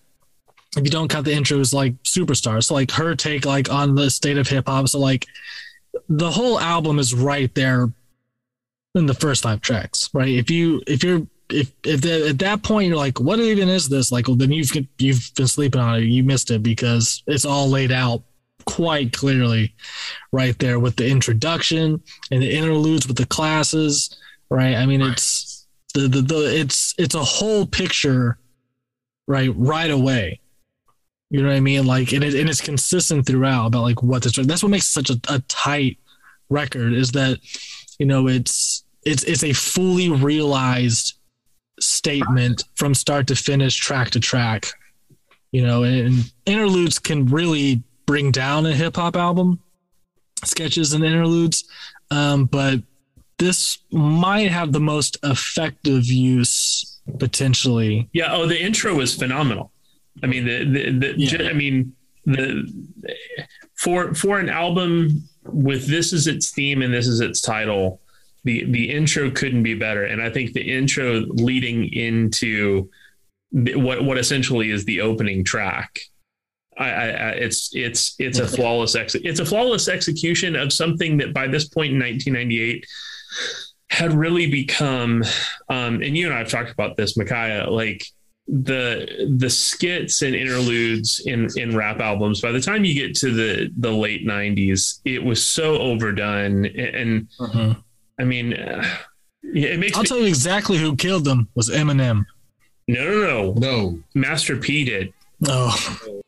if you don't count the intro, is like superstar. So like her take like on the state of hip hop. So like the whole album is right there in the first five tracks, right? If you if you're if if the, at that point you're like, what even is this? Like, well, then you've you've been sleeping on it. You missed it because it's all laid out quite clearly right there with the introduction and the interludes with the classes, right? I mean, it's the, the, the it's it's a whole picture, right? Right away. You know what I mean? Like, and, it, and it's consistent throughout about like what this. That's what makes such a, a tight record is that you know it's it's it's a fully realized statement from start to finish, track to track. You know, and interludes can really bring down a hip hop album, sketches and interludes. Um, but this might have the most effective use potentially. Yeah. Oh, the intro was phenomenal. I mean, the, the, the Yeah. I mean, the, for, for an album with this is its theme and this is its title, the, the intro couldn't be better. And I think the intro leading into what, what essentially is the opening track. I, I, I it's it's it's a flawless ex- it's a flawless execution of something that by this point in 1998 had really become um and you and I've talked about this Micaiah like the the skits and interludes in in rap albums by the time you get to the the late 90s it was so overdone and I mean uh, it makes I'll me, tell you exactly who killed them was Eminem. no no no. No. Master P did. Oh. Hey,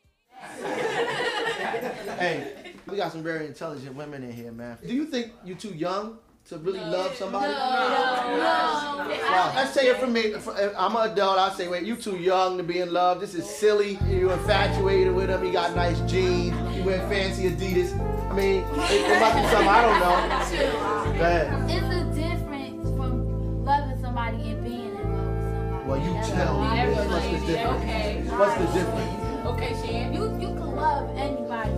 we got some very intelligent women in here, man. Do you think you're too young to really love somebody? Wow, let's say it from me. Uh, I'm an adult. I say, wait, you too young to be in love. This is silly. You're infatuated with him. He got nice jeans. He wear fancy Adidas. I mean, it, it might be something I don't know. [LAUGHS] Go ahead. It's a difference from loving somebody and being in love with somebody. Well, you tell me. What's the difference? Okay. What's the difference? Okay, Shan. You you can love anybody,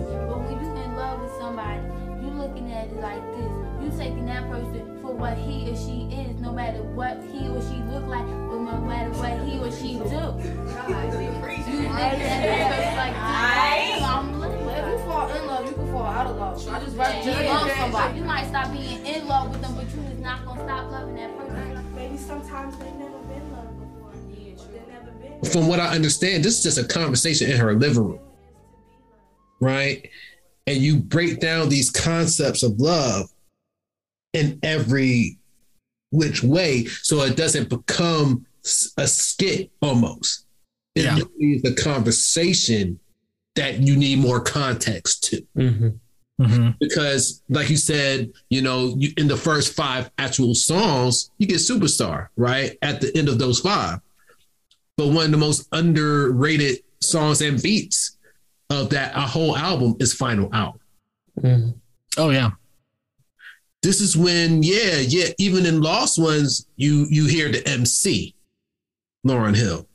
looking at it like this. You taking that person for what he or she is, no matter what he or she look like, or no matter what he or she do. You that that like this. I'm If you fall in love, you can fall out of love. I just right, just Yeah, love somebody. You might stop being in love with them, but you is not gonna stop loving that person. Maybe sometimes they've never been loved before. Yeah, They've never been. From what I understand, this is just a conversation in her living room, right? And you break down these concepts of love in every which way, so it doesn't become a skit almost. It Yeah. is a conversation that you need more context to. Mm-hmm. because like you said you know you, in the first five actual songs you get superstar right at the end of those five but one of the most underrated songs and beats of that a whole album is Final Hour Oh yeah. this is when yeah yeah even in lost ones you you hear the mc lauryn hill.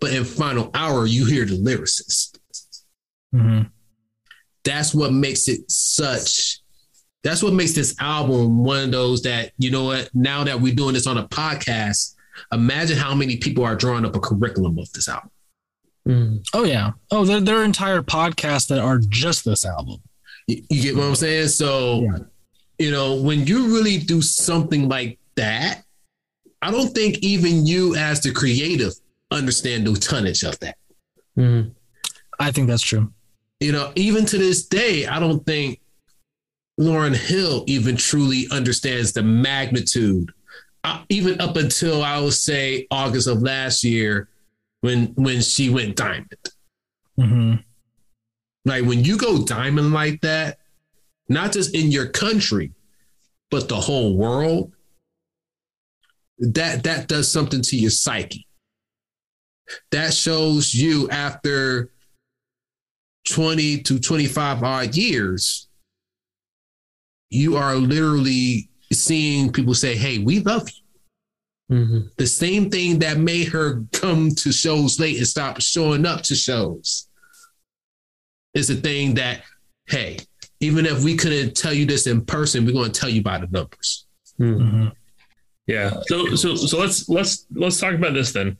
But in final hour you hear the lyricist. Mm-hmm. that's what makes it such that's what makes this album one of those that you know what now that we're doing this on a podcast imagine how many people are drawing up a curriculum of this album Oh yeah. Oh, there there are entire podcasts that are just this album. you, you get what i'm saying so you know when you really do something like that i don't think even you as the creative understand the tonnage of that I think that's true. you know, even to this day, I don't think Lauryn Hill even truly understands the magnitude. Uh, even up until I would say August of last year, when when she went diamond. Mm-hmm. Like when you go diamond like that, not just in your country, but the whole world, that that does something to your psyche. That shows you after 20 to 25 odd years, you are literally seeing people say, Hey, we love you. Mm-hmm. The same thing that made her come to shows late and stop showing up to shows is the thing that, hey, even if we couldn't tell you this in person, we're going to tell you by the numbers. Mm-hmm. Mm-hmm. Yeah. So so so let's let's let's talk about this then.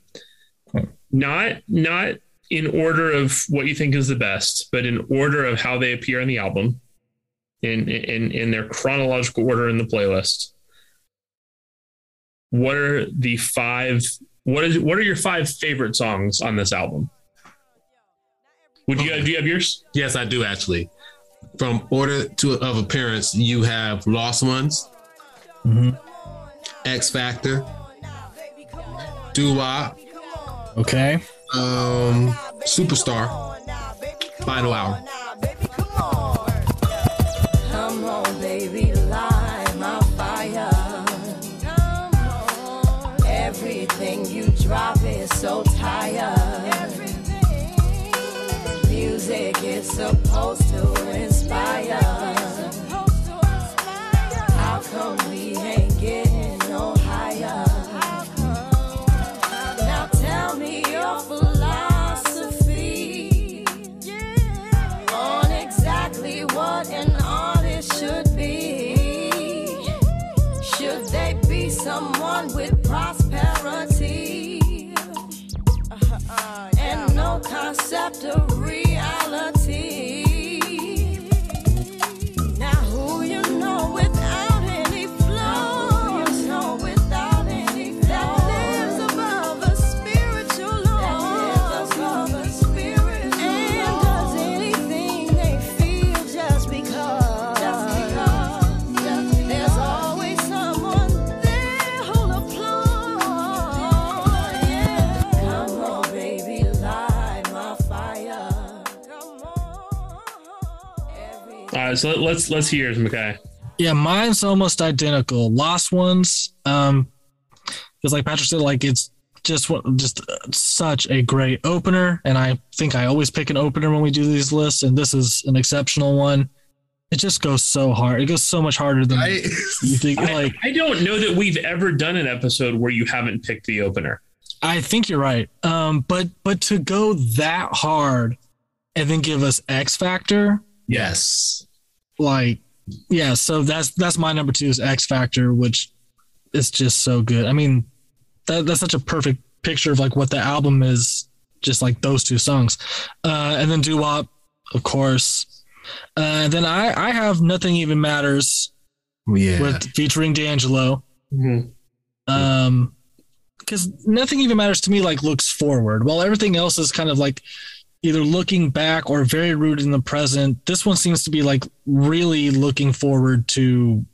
Not not in order of what you think is the best, but in order of how they appear on the album, in in in their chronological order in the playlist. What are the five? What is what are your five favorite songs on this album? Would you do you have yours? Yes, I do actually. from order to of appearance, you have Lost Ones, Mhm. X Factor, Doo Wop, Okay. um, Superstar, Final Hour. So tired. And no right, so let's let's hear yours, Micaiah. Yeah, mine's almost identical. Lost ones, um, because like Patrick said, like it's just one- just uh, such a great opener, and I think I always pick an opener when we do these lists, and this is an exceptional one. It just goes so hard. It goes so much harder than you think. [LAUGHS] I, Like I don't know that we've ever done an episode where you haven't picked the opener. I think you're right. Um, but but to go that hard and then give us X Factor, Yes. Like yeah. So that's that's my number two is X Factor, which is just so good. I mean, that that's such a perfect picture of like what the album is. Just like those two songs, uh, and then Doo Wop, of course. Uh, and then I I have nothing even matters Yeah. with featuring D'Angelo. Um, because nothing even matters to me. Like looks forward, while everything else is kind of like either looking back or very rooted in the present. This one seems to be like really looking forward to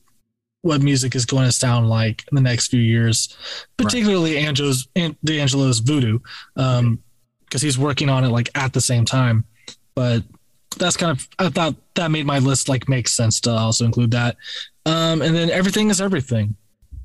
what music is going to sound like in the next few years, particularly Angelo's An- D'Angelo's Voodoo, um, because he's working on it like at the same time. But that's kind of I thought that made my list like make sense to also include that. Um, and then everything is everything.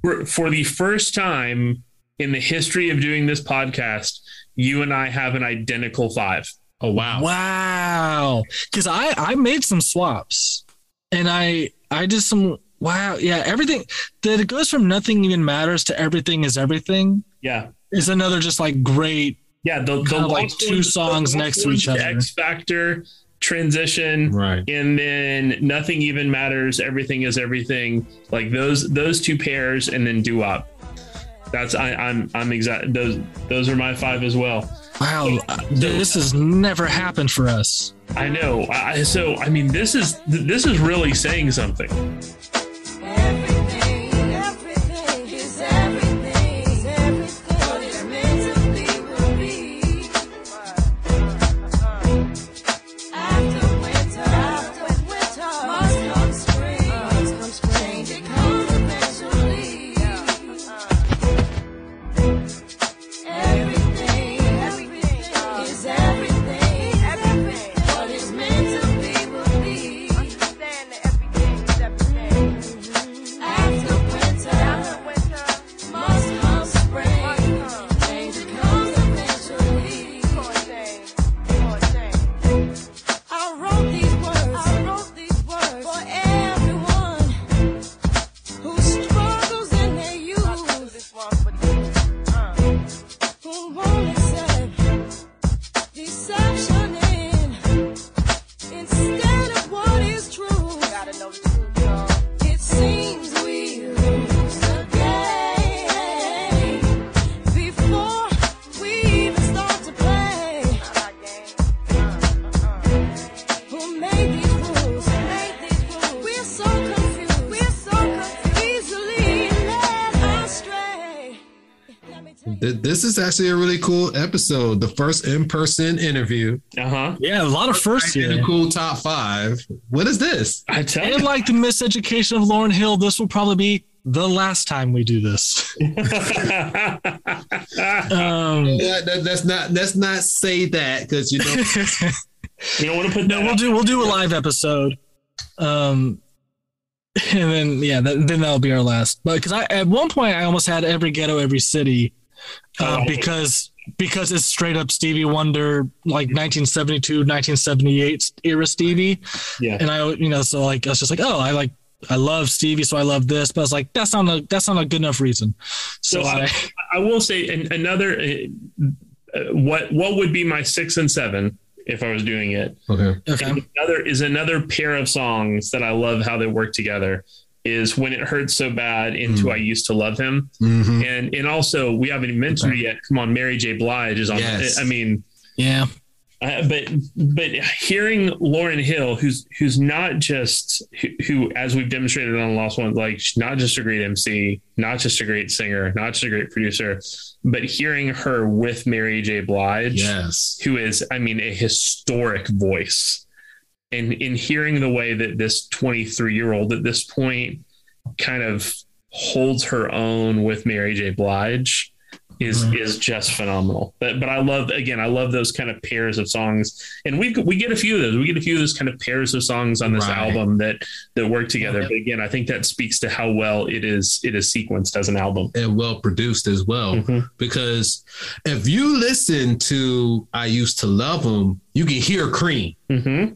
For, for the first time in the history of doing this podcast, you and I have an identical five. Oh wow! Wow. Because I I made some swaps, and I I did some wow yeah everything that it goes from nothing even matters to everything is everything Yeah. is another just like great Yeah, the, the like two Ones- songs next to each other. X Factor transition, right? And then nothing even matters. Everything is everything. Like those those two pairs, and then do up. That's I, I'm I'm exact. Those those are my five as well. wow uh, this has never happened for us. I know. I, so I mean, this is this is really saying something. This is actually a really cool episode. The first in-person interview. Uh huh. Yeah, a lot of firsts In here. cool top five. What is this? I tell And like the miseducation of Lauryn Hill, this will probably be the last time we do this. [LAUGHS] um, Yeah, that, that's not. Let's not say that because you know. [LAUGHS] you don't want to put no, we'll do we'll do a live episode. Um, [LAUGHS] and then yeah, that, then that'll be our last. But because I at one point I almost had every ghetto, every city, uh, Oh. because because it's straight up Stevie Wonder, like 1972, 1978 era Stevie. Yeah. And I, you know, so like I was just like, oh, I like I love Stevie, so I love this. But I was like, that's not a that's not a good enough reason. So, So I, I, I will say an, another. Uh, uh, what what would be my six and seven if I was doing it? Okay. okay, Another is another pair of songs that I love how they work together. Is when it hurts so bad into I used to love him, Mhm. and and also we haven't even mentioned it yet. Come on, Mary J. Blige is on. Yes. I mean, yeah, uh, but but hearing Lauryn Hill, who's who's not just who, who, as we've demonstrated on the Lost One, like she's not just a great MC, not just a great singer, not just a great producer, but hearing her with Mary J. Blige, Yes. who is, I mean, a historic voice, and in hearing the way that this 23 year old at this point kind of holds her own with Mary J. Blige is is just phenomenal. But but I love again, I love those kind of pairs of songs, and we we get a few of those. We get a few of those kind of pairs of songs on this Right. album that that work together. But again, I think that speaks to how well it is it is sequenced as an album. and well produced as well. Mhm. Because if you listen to I Used to Love Him, you can hear Cream, Mm-hmm.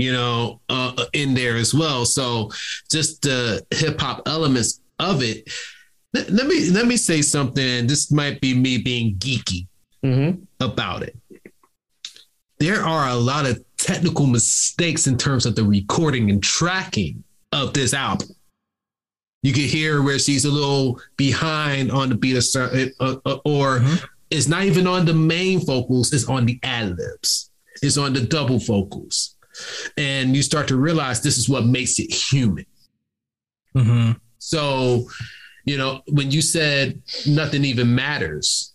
You know, uh, in there as well. So just the hip hop elements of it. Let, let me let me say something. This might be me being geeky Mm-hmm. about it. There are a lot of technical mistakes in terms of the recording and tracking of this album. You can hear where she's a little behind on the beat, of uh, uh, or it's not even on the main vocals, it's on the ad libs, it's on the double vocals. And you start to realize this is what makes it human. mm-hmm. So, you know, when you said nothing even matters,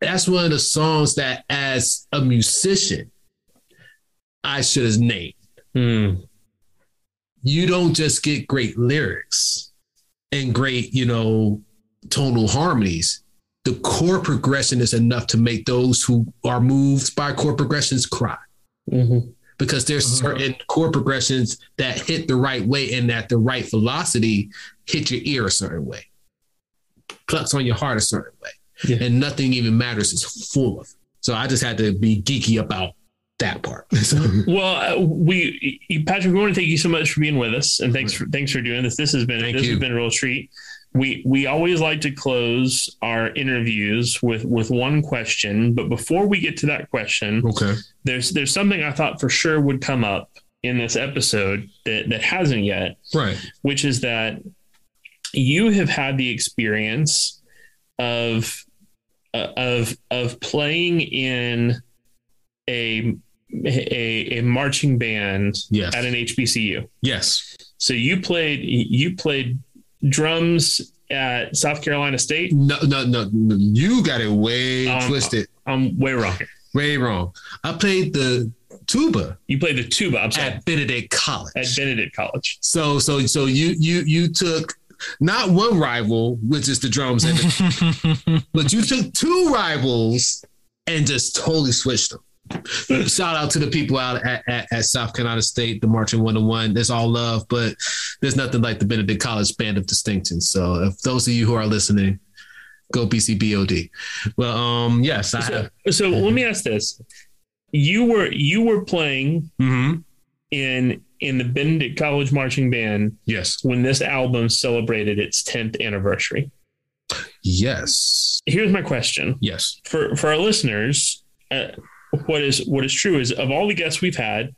that's one of the songs that, as a musician, I should have named. Mm. You don't just get great lyrics and great, you know, tonal harmonies. The chord progression is enough to make those who are moved by chord progressions cry Mm-hmm. because there's certain chord progressions that hit the right way and at the right velocity hit your ear a certain way, plucks on your heart a certain way, Yeah. and nothing even matters is full of. it. So I just had to be geeky about that part. [LAUGHS] Well, uh, we Patrick, we want to thank you so much for being with us, and thanks for thanks for doing this. This has been Thank this you. has been a real treat. We we always like to close our interviews with with one question, but before we get to that question, okay. there's there's something I thought for sure would come up in this episode that that hasn't yet, Right. which is that you have had the experience of uh, of of playing in a a, a marching band Yes. at an HBCU. Yes. So you played you played drums at South Carolina State. No, no, no. no. You got it way Um, twisted. I'm way wrong. Way wrong. I played the tuba You played the tuba. I'm sorry. at Benedict College. At Benedict College. So so so you you you took not one rival, which is the drums, and the, [LAUGHS] but you took two rivals and just totally switched them. Shout out to the people out at, at, at South Carolina State, the marching one to one. There's all love, but there's nothing like the Benedict College Band of Distinction. So if those of you who are listening, go BCBOD. Well, um, yes, I So, have. so let me ask this: you were you were playing Mhm. in in the Benedict College marching band Yes, when this album celebrated its 10th anniversary. yes, Here's my question yes. for for our listeners: uh, what is what is true is of all the guests we've had.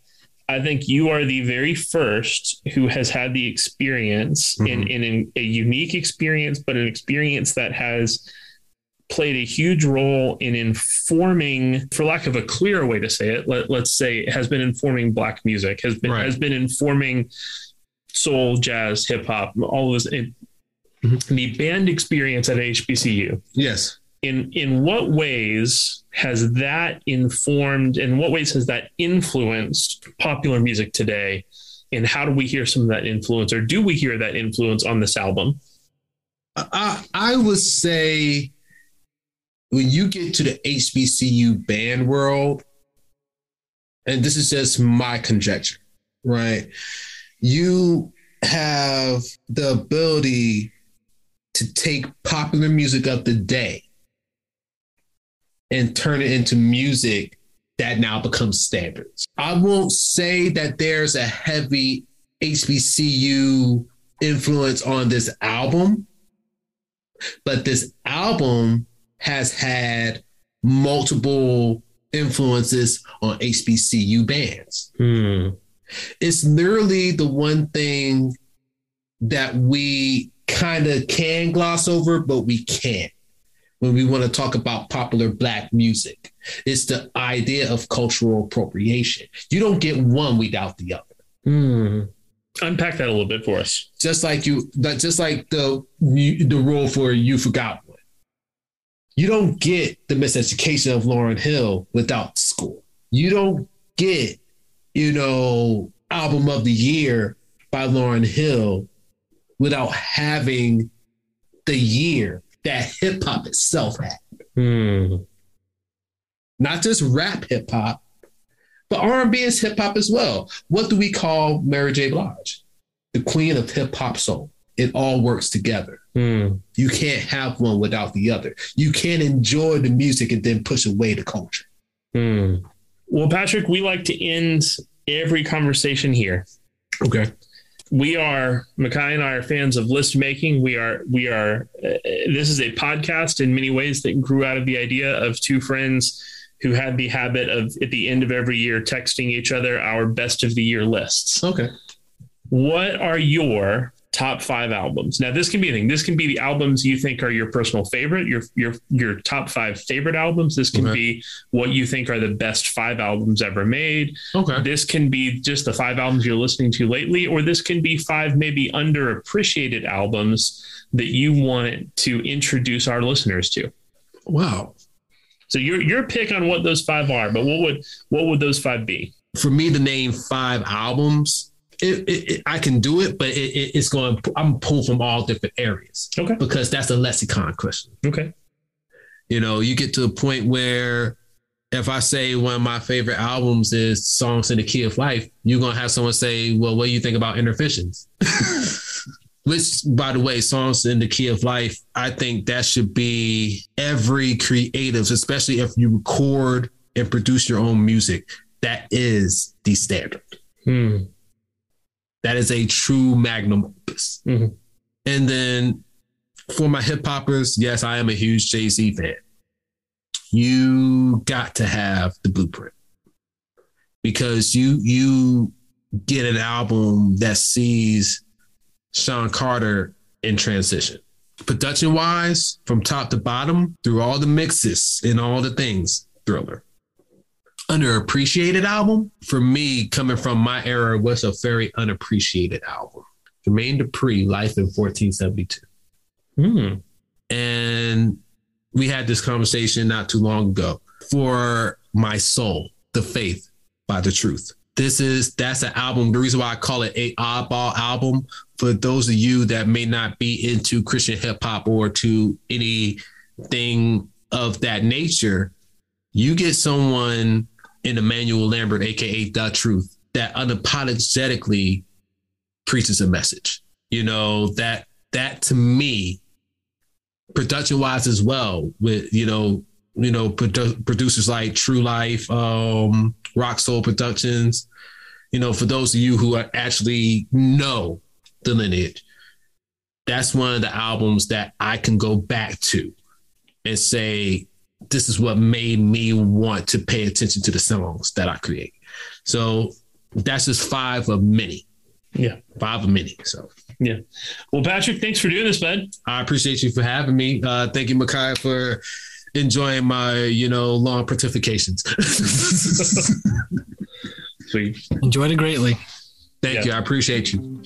I think you are the very first who has had the experience in, mm-hmm. in, in a unique experience, but an experience that has played a huge role in informing, for lack of a clearer way to say it, let, let's say has been informing black music, has been Right. has been informing soul, jazz, hip hop, all of this. It, mm-hmm. the band experience at HBCU. Yes. In in what ways has that informed? In what ways has that influenced popular music today? And how do we hear some of that influence, or do we hear that influence on this album? I, I would say when you get to the HBCU band world, and this is just my conjecture, right? You have the ability to take popular music of the day and turn it into music that now becomes standards. I won't say that there's a heavy HBCU influence on this album, but this album has had multiple influences on HBCU bands. Hmm. It's literally the one thing that we kind of can gloss over, but we can't when we want to talk about popular Black music. It's the idea of cultural appropriation. You don't get one without the other. Hmm. Unpack that a little bit for us. Just like you, that just like the the rule for you forgot one. You don't get the miseducation of Lauryn Hill without school. You don't get, you know, album of the year by Lauryn Hill without having the year that hip hop itself had. Hmm. Not just rap hip hop, but R&B is hip hop as well. What do we call Mary J. Blige? The queen of hip hop soul. It all works together. Hmm. You can't have one without the other. You can't enjoy the music and then push away the culture. Hmm. Well, Patrick, we like to end every conversation here. Okay. We are Micaiah and I are fans of list making. We are we are. Uh, this is a podcast in many ways that grew out of the idea of two friends who had the habit of at the end of every year texting each other our best of the year lists. Okay. What are your top five albums? Now, this can be anything. This can be the albums you think are your personal favorite, your your your top five favorite albums. This can Okay. be what you think are the best five albums ever made. Okay. This can be just the five albums you're listening to lately, or this can be five maybe underappreciated albums that you want to introduce our listeners to. Wow. So your your pick on what those five are, but what would what would those five be? For me to name five albums, it, it, I can do it, but it, it, it's going. I'm pulled from all different areas. Okay. Because that's a lexicon question. Okay. You know, you get to a point where if I say one of my favorite albums is Songs in the Key of Life, you're gonna have someone say, Well, what do you think about Innervisions? [LAUGHS] Which, by the way, Songs in the Key of Life, I think that should be every creative, especially if you record and produce your own music. That is the standard. Hmm. That is a true magnum opus. Mhm. And then for my hip hoppers, yes, I am a huge Jay Z fan. You got to have the blueprint because you you get an album that sees Sean Carter in transition. Production wise, from top to bottom, through all the mixes and all the things, thriller. Underappreciated album for me, coming from my era, was a very unappreciated album. Jermaine Dupri, Life in 1472. Hmm. And we had this conversation not too long ago. For my soul, the faith by the truth. This is that's an album. The reason why I call it a oddball album for those of you that may not be into Christian hip hop or to anything of that nature, you get someone in Emmanuel Lambert, aka The Truth, that unapologetically preaches a message. You know, that that to me, production wise as well, with you know, you know, produ- producers like True Life, um, Rock Soul Productions, you know, for those of you who are actually know the lineage, that's one of the albums that I can go back to and say, this is what made me want to pay attention to the songs that I create. So that's just five of many. Yeah. Five of many. So Yeah. Well, Patrick, thanks for doing this, bud. I appreciate you for having me. Uh, thank you, Micaiah, for enjoying my, you know, long pontifications. [LAUGHS] Sweet. Enjoyed it greatly. Thank you. I appreciate you.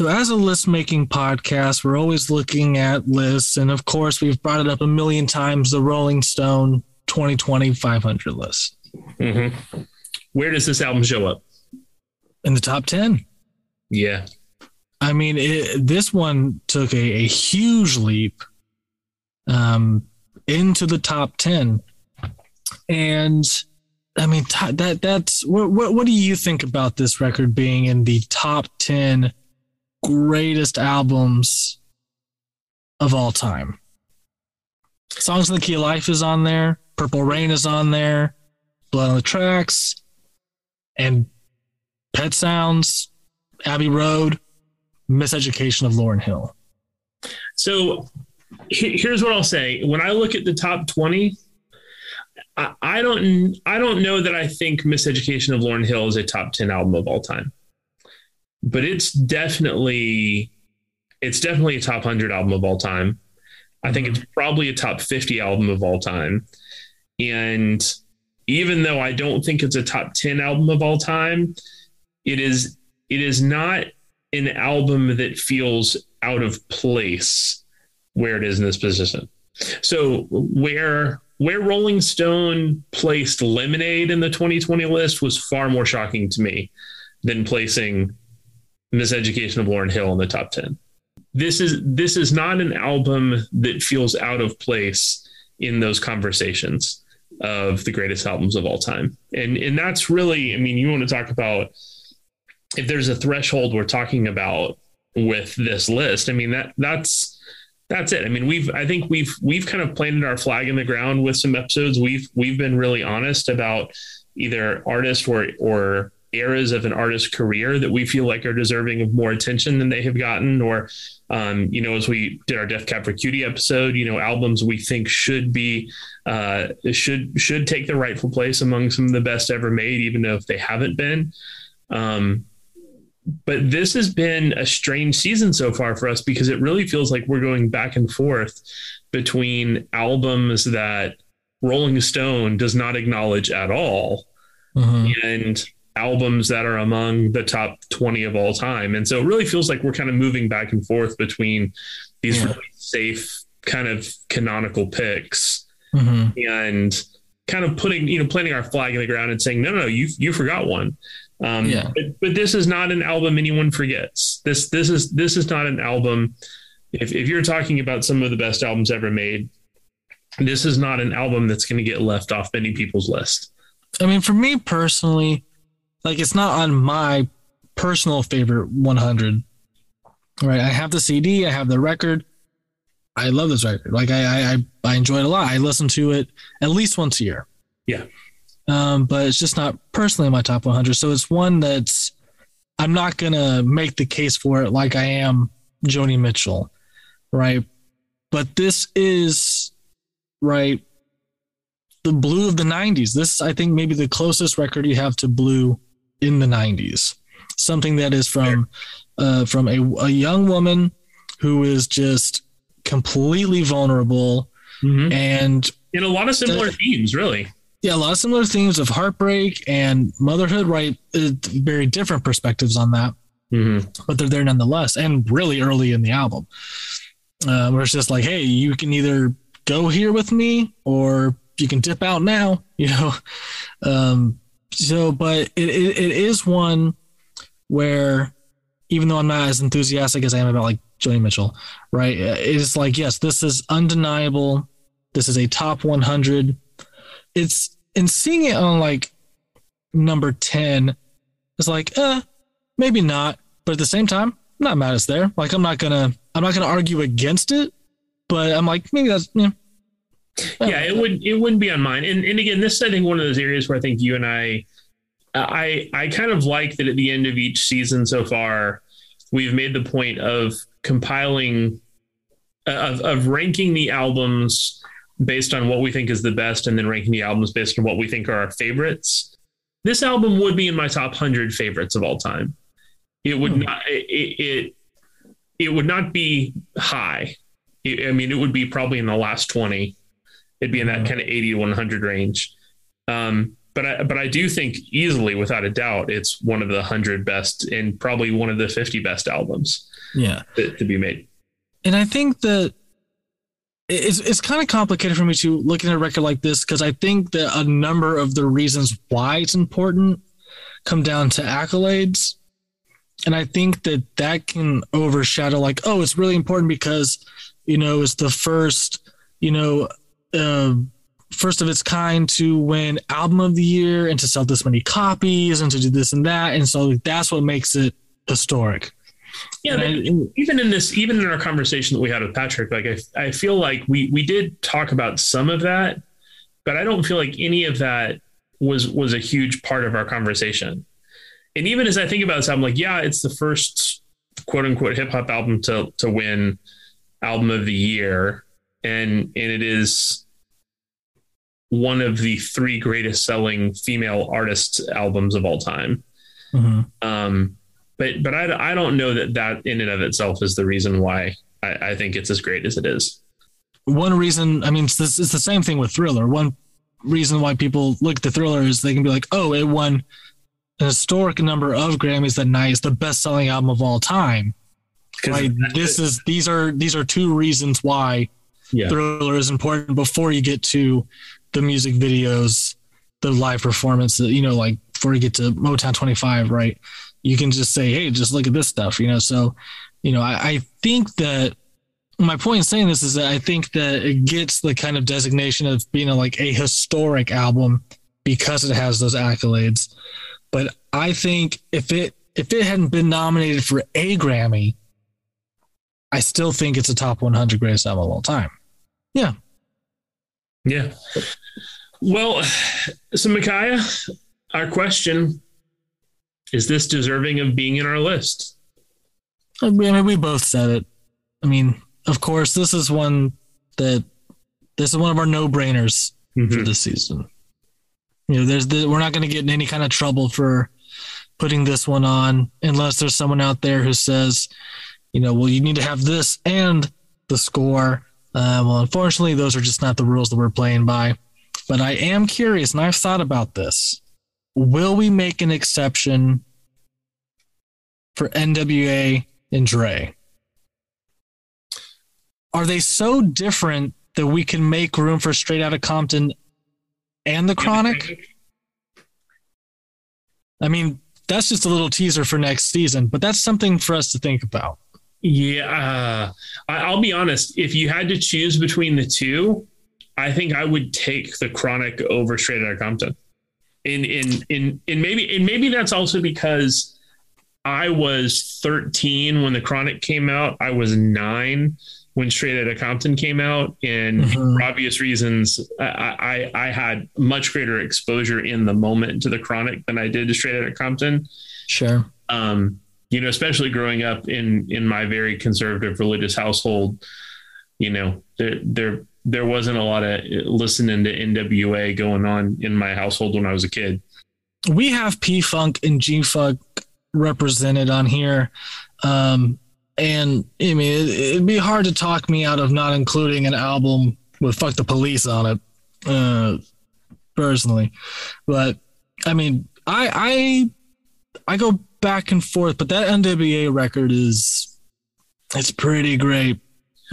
So, as a list making podcast, we're always looking at lists. And of course, we've brought it up a million times the Rolling Stone 2020 500 list. Mm-hmm. Where does this album show up? In the top 10. Yeah. I mean, it, this one took a, a huge leap um, into the top 10. And I mean, that that's what, what, what do you think about this record being in the top 10 greatest albums of all time? Songs in the Key of Life is on there, Purple Rain is on there, Blood on the Tracks, and Pet Sounds, Abbey Road, Miseducation of Lauryn Hill. So here's what I'll say. When I look at the top 20, I, I don't I don't know that I think Miseducation of Lauryn Hill is a top 10 album of all time. But it's definitely it's definitely a top 100 album of all time. I think mm-hmm. it's probably a top 50 album of all time. And even though I don't think it's a top 10 album of all time, it is it is not an album that feels out of place where it is in this position. So where where Rolling Stone placed Lemonade in the 2020 list was far more shocking to me than placing Miseducation of Lauryn Hill in the top 10. This is this is not an album that feels out of place in those conversations of the greatest albums of all time. And and that's really, I mean, you want to talk about if there's a threshold we're talking about with this list, I mean that that's that's it. I mean, we've I think we've we've kind of planted our flag in the ground with some episodes. We've we've been really honest about either artists or or eras of an artist's career that we feel like are deserving of more attention than they have gotten or um, you know as we did our death cab for cutie episode you know albums we think should be uh, should should take the rightful place among some of the best ever made even though if they haven't been um, but this has been a strange season so far for us because it really feels like we're going back and forth between albums that Rolling Stone does not acknowledge at all Mm-hmm. and albums that are among the top 20 of all time. And so it really feels like we're kind of moving back and forth between these Yeah. really safe kind of canonical picks Mhm. and kind of putting, you know, planting our flag in the ground and saying, no, no, no, you, you forgot one. Um, Yeah. but, but this is not an album anyone forgets. This, this is, this is not an album. If, if you're talking about some of the best albums ever made, this is not an album that's going to get left off many people's list. I mean, for me personally, like it's not on my personal favorite 100. Right, I have the CD, I have the record. I love this record. Like I, I, I- enjoy it a lot. I listen to it at least once a year. Yeah. Um, but it's just not personally in my top 100. So it's one that's I'm not gonna make the case for it like I am Joni Mitchell, right? But this is right the blue of the 90s. This, I think, maybe the closest record you have to blue in the 90s. Something that is from uh, from a, a young woman who is just completely vulnerable and in a lot of similar themes, really. Yeah, a lot of similar themes of heartbreak and motherhood. Right, uh, very different perspectives on that, but they're there nonetheless. And really early in the album, uh, where it's just like, hey, you can either go here with me or you can dip out now. [LAUGHS] You know, um, so but it, it, it is one where even though I'm not as enthusiastic as I am about like Joni Mitchell, right? It is like, yes, this is undeniable. This is a top 100. It's and seeing it on like number 10 it's like, eh, maybe not. But at the same time, I'm not mad it's there. Like I'm not gonna I'm not gonna argue against it, but I'm like, maybe that's yeah. yeah, it would it wouldn't be on mine. And and again, this is, I think one of those areas where I think you and I I I kind of like that at the end of each season so far, we've made the point of compiling uh, of of ranking the albums based on what we think is the best and then ranking the albums based on what we think are our favorites. This album would be in my top 100 favorites of all time. It would hmm. not it it, it would not be high. It- I mean, it would be probably in the last 20 it'd be in that kind of 80 to 100 range. Um, but I, but I do think easily, without a doubt, it's one of the 100 best and probably one of the 50 best albums. Yeah. to, to be made. And I think that it's it's kind of complicated for me to look at a record like this because I think that a number of the reasons why it's important come down to accolades. And I think that that can overshadow like, oh, it's really important because, you know, it's the first, you know, uh, first of its kind to win album of the year and to sell this many copies and to do this and that. And so that's what makes it historic. Yeah, but even in this, even in our conversation that we had with Patrick, like I, I feel like we we did talk about some of that, but I don't feel like any of that was was a huge part of our conversation. And even as I think about this, I'm like, yeah, it's the first quote unquote hip hop album to to win album of the year, and and it is one of the three greatest selling female artists albums of all time. Um, but but I, I don't know that that in and of itself is the reason why I, I think it's as great as it is. One reason, I mean, it's, this it's the same thing with Thriller. One reason why people look at the Thriller is they can be like, oh, it won an historic number of Grammys that night. It's the best selling album of all time. Right. This is these are these are two reasons why Yeah. Thriller is important before you get to the music videos, the live performance, you know, like before you get to Motown 25, right? You can just say, hey, just look at this stuff, you know. So, you know, I, I think that my point in saying this is that I think that it gets the kind of designation of being a, like a historic album because it has those accolades. But I think if it if it hadn't been nominated for a Grammy, I still think it's a top 100 greatest album of all time. Yeah. Yeah. Well, so Micaiah, our question is this deserving of being in our list? I mean, we both said it. I mean, of course, this is one that this is one of our no brainers for mm-hmm. this season. You know, there's the, we're not going to get in any kind of trouble for putting this one on unless there's someone out there who says, you know, well, you need to have this and the score. Uh, well, unfortunately, those are just not the rules that we're playing by. But I am curious, and I've thought about this. Will we make an exception for NWA and Dre? Are they so different that we can make room for Straight Outta Compton and the Chronic? I mean, that's just a little teaser for next season, but that's something for us to think about. Yeah, I, I'll be honest. If you had to choose between the two, I think I would take the Chronic over Straight Outta Compton. In in in and maybe and maybe that's also because I was 13 when the Chronic came out. I was nine when Straight Outta Compton came out, and for obvious reasons, I, I I had much greater exposure in the moment to the Chronic than I did to Straight Outta Compton. Sure. Um, you know, especially growing up in in my very conservative religious household, you know, there there there wasn't a lot of listening to NWA going on in my household when I was a kid. we have P Funk and G Funk represented on here. Um, and I mean, it, it'd be hard to talk me out of not including an album with Fuck the Police on it, uh, personally. But I mean, I, I, I go back and forth, but that NWA record is, it's pretty great.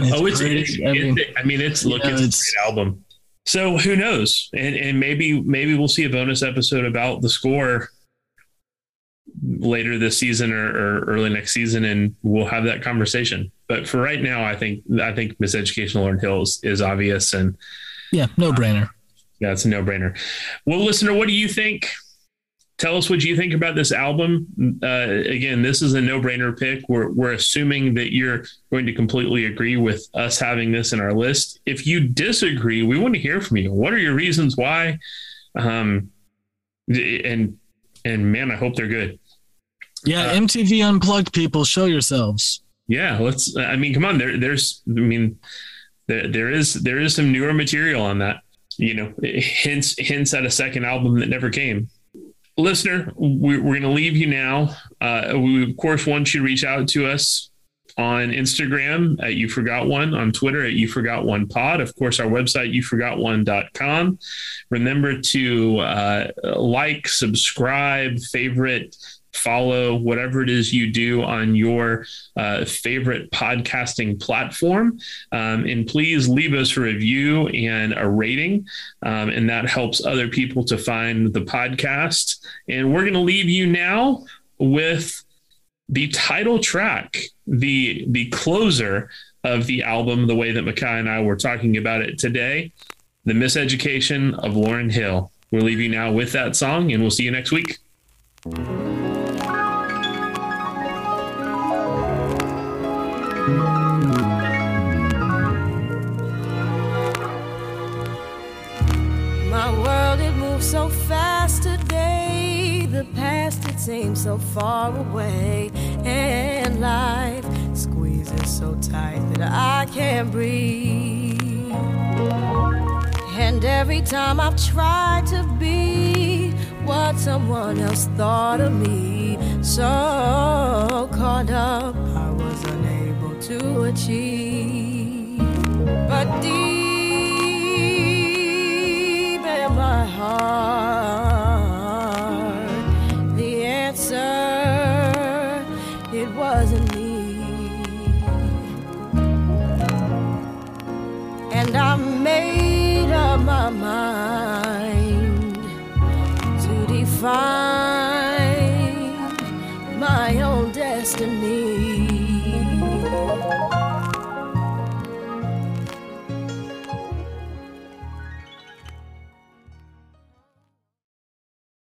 oh, it's, pretty- it's, I mean, I mean, it's look, you know, it's, a great album. So who knows? And and maybe maybe we'll see a bonus episode about the score later this season or, or early next season, and we'll have that conversation. But for right now, I think I think Miseducation of Lauryn Hill is, is obvious, and yeah, no brainer. yeah, it's a no brainer. Well, listener, what do you think? Tell us what you think about this album. Uh, again, this is a no-brainer pick. We're we're assuming that you're going to completely agree with us having this in our list. If you disagree, we want to hear from you. What are your reasons why? Um, and and man, I hope they're good. Yeah, MTV Unplugged people, show yourselves. Yeah, let's. I mean, come on. There, there's. I mean, there, there is there is some newer material on that. You know, hints hints at a second album that never came. Listener, we, we're going to leave you now. Uh, we of course want you to reach out to us on Instagram at You Forgot One, on Twitter at You Forgot One Pod. Of course, our website youforgotone.com. Remember to uh, like, subscribe, favorite, follow whatever it is you do on your uh, favorite podcasting platform. Um, and please leave us a review and a rating. Um, and that helps other people to find the podcast. And we're going to leave you now with the title track, the the closer of the album, the way that Micaiah and I were talking about it today, The Miseducation of Lauryn Hill. We'll leave you now with that song, and we'll see you next week. Fast today. The past, it seems so far away. And life squeezes so tight that I can't breathe. And every time I've tried to be what someone else thought of me, so caught up, I was unable to achieve. But deep in my heart, made up my mind to define my own destiny.